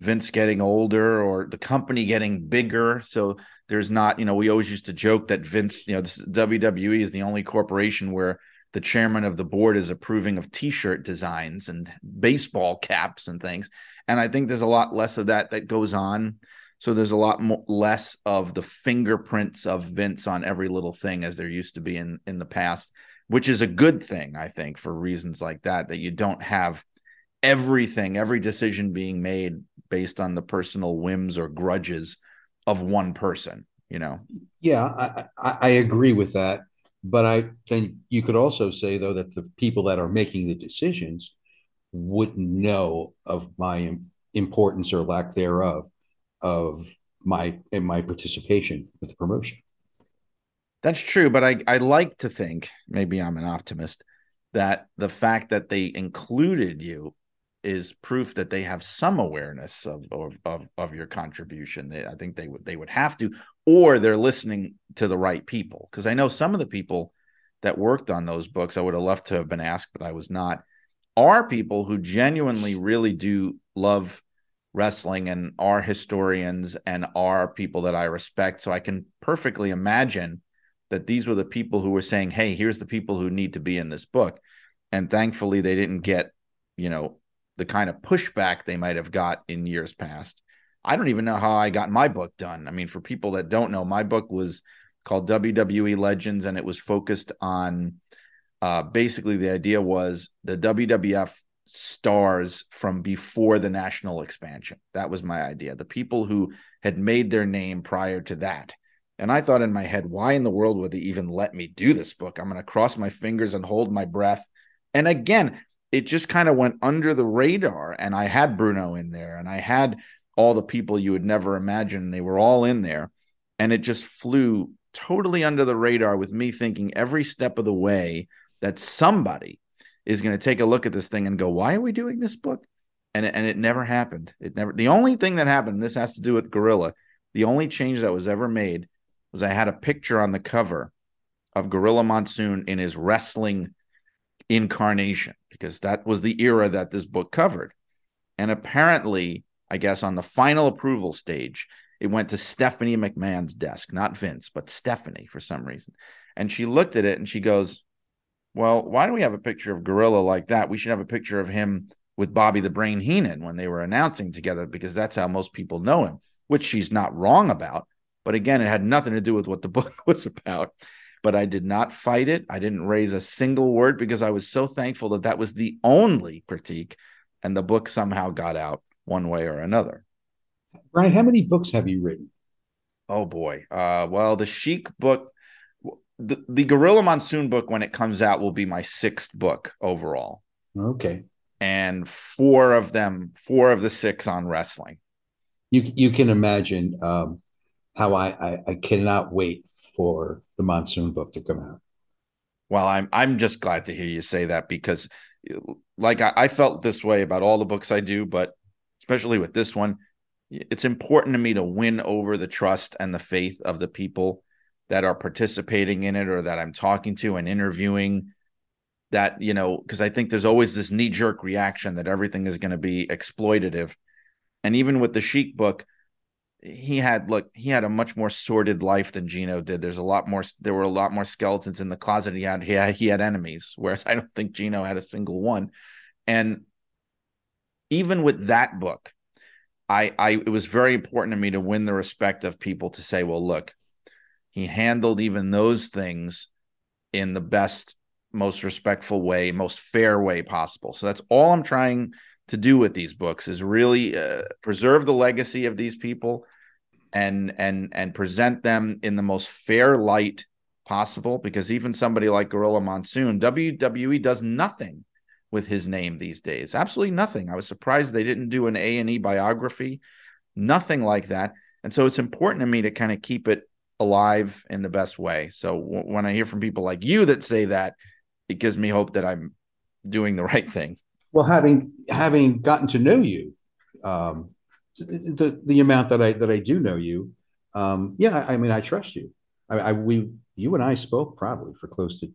Vince getting older or the company getting bigger. So there's not, you know, we always used to joke that Vince, you know, this WWE is the only corporation where the chairman of the board is approving of t-shirt designs and baseball caps and things. And I think there's a lot less of that that goes on. So there's a lot more, less of the fingerprints of Vince on every little thing as there used to be in in the past, which is a good thing, I think, for reasons like that. That you don't have everything, every decision being made based on the personal whims or grudges of one person. You know. Yeah, I, I, I agree with that. But I then you could also say though that the people that are making the decisions wouldn't know of my importance or lack thereof of my in my participation with the promotion. That's true, but I I like to think maybe I'm an optimist that the fact that they included you is proof that they have some awareness of of of, of your contribution. They, I think they would they would have to, or they're listening to the right people. Because I know some of the people that worked on those books, I would have loved to have been asked, but I was not. Are people who genuinely really do love wrestling and are historians and are people that I respect. So I can perfectly imagine that these were the people who were saying, "Hey, here's the people who need to be in this book," and thankfully they didn't get, you know, the kind of pushback they might have got in years past. I don't even know how I got my book done. I mean, for people that don't know, my book was called WWE Legends, and it was focused on uh, basically the idea was the WWF stars from before the national expansion. That was my idea. The people who had made their name prior to that. And I thought in my head, why in the world would they even let me do this book? I'm going to cross my fingers and hold my breath. And again, it just kind of went under the radar. And I had Bruno in there and I had all the people you would never imagine. They were all in there. And it just flew totally under the radar with me thinking every step of the way that somebody is going to take a look at this thing and go, why are we doing this book? And and it never happened. It never. The only thing that happened, this has to do with Gorilla. The only change that was ever made was I had a picture on the cover of Gorilla Monsoon in his wrestling incarnation because that was the era that this book covered. And apparently, I guess on the final approval stage, it went to Stephanie McMahon's desk, not Vince, but Stephanie for some reason. And she looked at it and she goes, well, why do we have a picture of Gorilla like that? We should have a picture of him with Bobby the Brain Heenan when they were announcing together because that's how most people know him, which she's not wrong about. But again, it had nothing to do with what the book was about. But I did not fight it. I didn't raise a single word because I was so thankful that that was the only critique and the book somehow got out one way or another. Brian, how many books have you written? Oh boy. Uh, well, the Sheik book the, the Gorilla Monsoon book, when it comes out, will be my sixth book overall. Okay. And four of them, four of the six on wrestling. You you can imagine um, how I, I I cannot wait for the Monsoon book to come out. Well, I'm I'm just glad to hear you say that because, like I, I felt this way about all the books I do, but especially with this one, it's important to me to win over the trust and the faith of the people that are participating in it or that I'm talking to and interviewing that, you know, because I think there's always this knee jerk reaction that everything is going to be exploitative. And even with the Sheik book, he had look, he had a much more sordid life than Gino did. There's a lot more, there were a lot more skeletons in the closet. He had, he had, he had enemies, whereas I don't think Gino had a single one. And even with that book, I, I, it was very important to me to win the respect of people to say, well, look, he handled even those things in the best, most respectful way, most fair way possible. So that's all I'm trying to do with these books is really uh, preserve the legacy of these people and and and present them in the most fair light possible because even somebody like Gorilla Monsoon, WWE does nothing with his name these days. Absolutely nothing. I was surprised they didn't do an A&E biography, nothing like that. And so it's important to me to kind of keep it alive in the best way. So w- when I hear from people like you that say that, it gives me hope that I'm doing the right thing. Well, having having gotten to know you, um, the the amount that I that I do know you, um, yeah, I mean, I trust you. I, I we you and I spoke probably for close to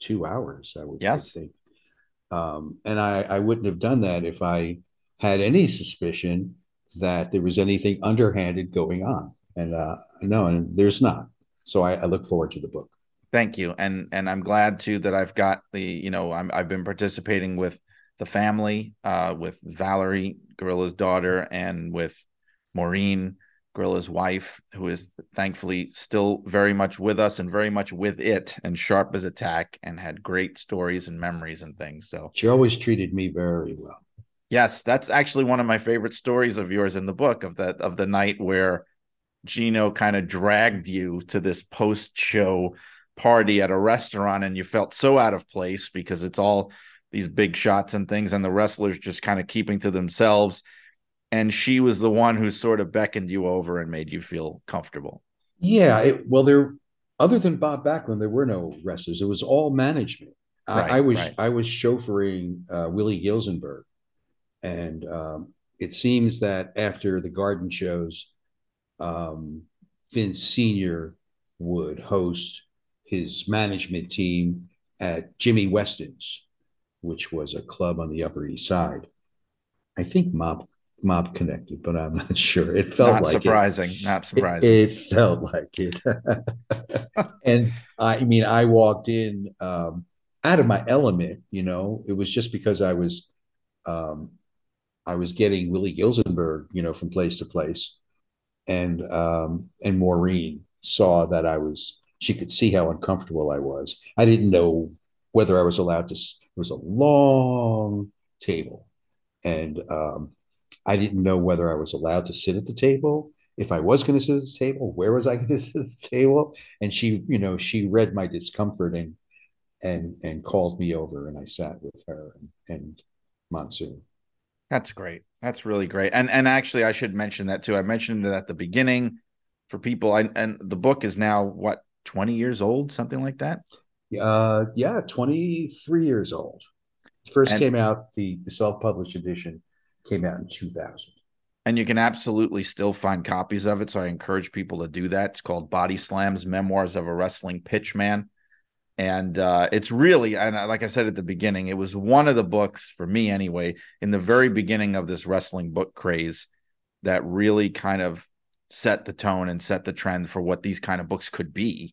two hours. I would yes. think, um, and I I wouldn't have done that if I had any suspicion that there was anything underhanded going on, and uh, no, and there's not. So I, I look forward to the book. Thank you, and and I'm glad too that I've got the you know I'm I've been participating with the family, uh, with Valerie Gorilla's daughter, and with Maureen Gorilla's wife, who is thankfully still very much with us and very much with it and sharp as a tack and had great stories and memories and things. So she always treated me very well. Yes, that's actually one of my favorite stories of yours in the book of that of the night where Gino kind of dragged you to this post show party at a restaurant and you felt so out of place because it's all these big shots and things and the wrestlers just kind of keeping to themselves and she was the one who sort of beckoned you over and made you feel comfortable. Yeah, it, well, there other than Bob Backlund, there were no wrestlers. It was all management. Right, I, I, was right. I was chauffeuring uh, Willie Gilzenberg, and um, it seems that after the Garden shows, um, Vince Senior would host his management team at Jimmy Weston's, which was a club on the Upper East Side. I think Mob mob connected, but I'm not sure. It felt not like surprising. It. Not surprising. It, it felt like it. and I mean, I walked in um, out of my element. You know, it was just because I was, um, I was getting Willie Gilzenberg, you know, from place to place, and um, and Maureen saw that I was. She could see how uncomfortable I was. I didn't know whether I was allowed to. It was a long table, and um, I didn't know whether I was allowed to sit at the table. If I was going to sit at the table, where was I going to sit at the table? And she, you know, she read my discomfort and and and called me over, and I sat with her and, and Monsoon. That's great. That's really great. And and actually, I should mention that too. I mentioned it at the beginning for people. I, and the book is now what twenty years old, something like that. Uh, yeah, twenty three years old. First and, came out the, the self published edition came out in 2000. And you can absolutely still find copies of it. So I encourage people to do that. It's called Body Slams Memoirs of a Wrestling Pitchman. And uh, it's really, and like I said at the beginning, it was one of the books for me anyway, in the very beginning of this wrestling book craze that really kind of set the tone and set the trend for what these kind of books could be.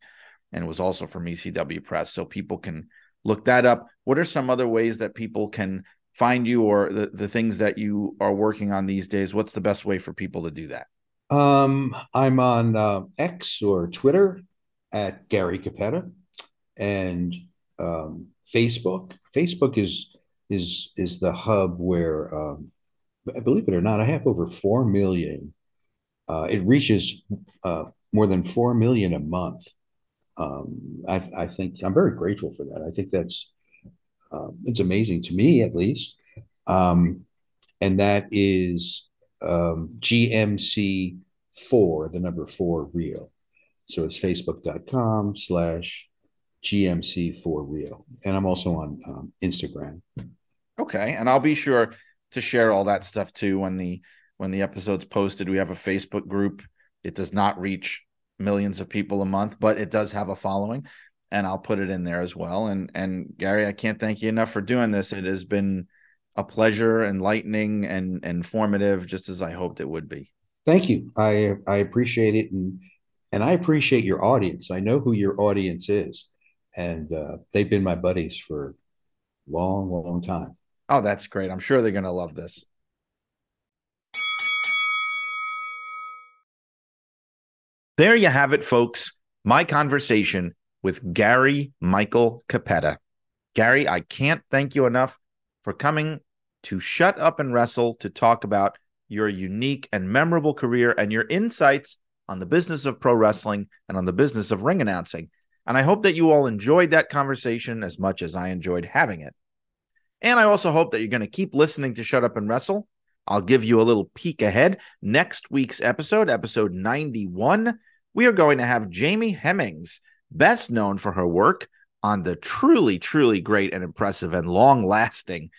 And was also from ECW Press. So people can look that up. What are some other ways that people can find you or the, the things that you are working on these days, what's the best way for people to do that? Um, I'm on uh, X or Twitter at Gary Cappetta and um, Facebook. Facebook is is is the hub where, um, believe it or not, I have over four million. Uh, it reaches uh, more than four million a month. Um, I, I think I'm very grateful for that. I think that's um, it's amazing to me, at least. Um, and that is um, GMC four, the number four real. So it's facebook.com slash GMC four real. And I'm also on um, Instagram. Okay. And I'll be sure to share all that stuff too when the when the episode's posted. We have a Facebook group. It does not reach millions of people a month, but it does have a following and I'll put it in there as well. And and Gary, I can't thank you enough for doing this. It has been a pleasure, enlightening, and informative, just as I hoped it would be. Thank you. I I appreciate it, and and I appreciate your audience. I know who your audience is, and uh, they've been my buddies for long, long time. Oh, that's great. I'm sure they're going to love this. There you have it, folks. My conversation with Gary Michael Cappetta. Gary, I can't thank you enough for coming to Shut Up and Wrestle to talk about your unique and memorable career and your insights on the business of pro wrestling and on the business of ring announcing. And I hope that you all enjoyed that conversation as much as I enjoyed having it. And I also hope that you're going to keep listening to Shut Up and Wrestle. I'll give you a little peek ahead. Next week's episode, episode 91, we are going to have Jamie Hemmings, best known for her work on the truly, truly great and impressive and long lasting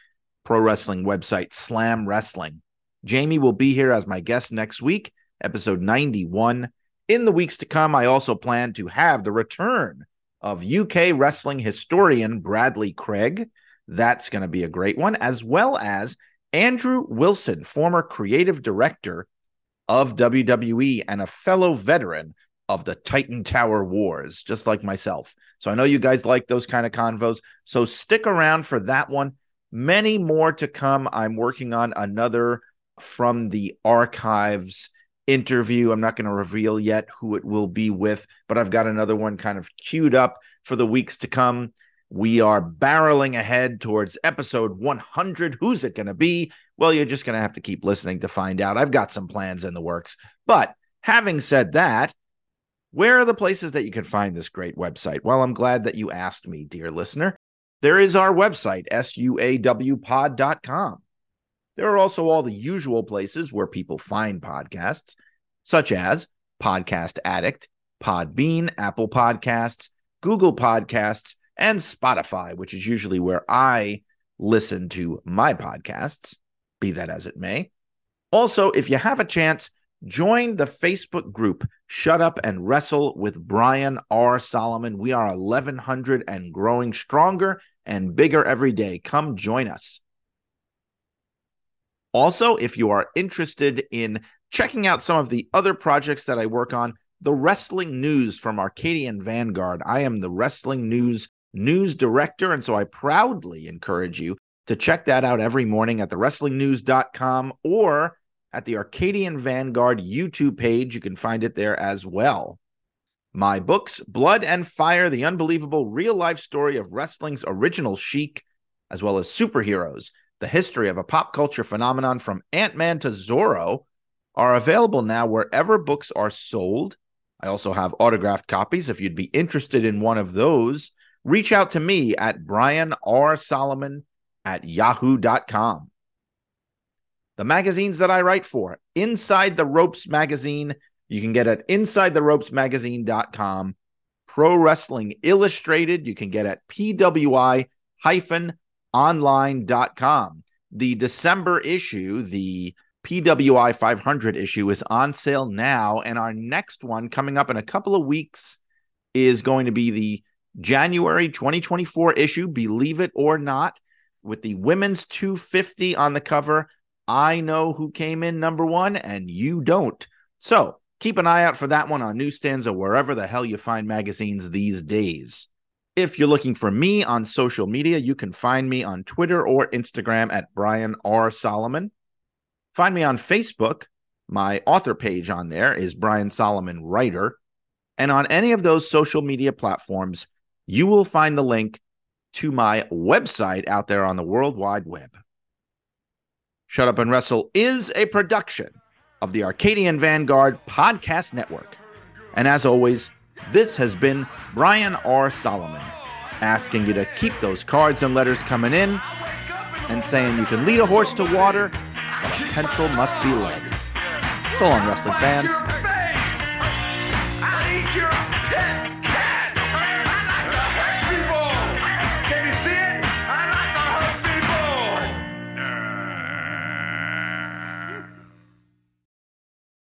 pro wrestling website, Slam Wrestling. Jamie will be here as my guest next week, episode 91. In the weeks to come, I also plan to have the return of UK wrestling historian Bradley Craig. That's going to be a great one, as well as Andrew Wilson, former creative director of WWE and a fellow veteran of the Titan Tower Wars, just like myself. So I know you guys like those kind of convos. So stick around for that one. Many more to come. I'm working on another from the archives interview. I'm not going to reveal yet who it will be with, but I've got another one kind of queued up for the weeks to come. We are barreling ahead towards episode 100. Who's it going to be? Well, you're just going to have to keep listening to find out. I've got some plans in the works. But having said that, where are the places that you can find this great website? Well, I'm glad that you asked me, dear listener. There is our website, suawpod.com. There are also all the usual places where people find podcasts, such as Podcast Addict, Podbean, Apple Podcasts, Google Podcasts, and Spotify, which is usually where I listen to my podcasts, be that as it may. Also, if you have a chance, join the Facebook group Shut Up and Wrestle with Brian R. Solomon. We are 1,100 and growing stronger and bigger every day. Come join us. Also, if you are interested in checking out some of the other projects that I work on, the wrestling news from Arcadian Vanguard. I am the wrestling news news director. And so I proudly encourage you to check that out every morning at thewrestlingnews.com or at the Arcadian Vanguard YouTube page. You can find it there as well. My books, Blood and Fire, the unbelievable real life story of wrestling's original Sheik, as well as superheroes, the history of a pop culture phenomenon from Ant Man to Zorro, are available now wherever books are sold. I also have autographed copies if you'd be interested in one of those reach out to me at Brian R. Solomon at yahoo.com. The magazines that I write for, Inside the Ropes magazine, you can get at insidetheropesmagazine.com. Pro Wrestling Illustrated, you can get at pwi online.com. The December issue, the PWI 500 issue, is on sale now. And our next one coming up in a couple of weeks is going to be the January 2024 issue, believe it or not, with the women's 250 on the cover. I know who came in number one, and you don't. So keep an eye out for that one on newsstands or wherever the hell you find magazines these days. If you're looking for me on social media, you can find me on Twitter or Instagram at Brian R. Solomon. Find me on Facebook. My author page on there is Brian Solomon Writer. And on any of those social media platforms, you will find the link to my website out there on the World Wide Web. Shut Up and Wrestle is a production of the Arcadian Vanguard Podcast Network. And as always, this has been Brian R. Solomon asking you to keep those cards and letters coming in and saying you can lead a horse to water, but a pencil must be lead. So long, wrestling fans.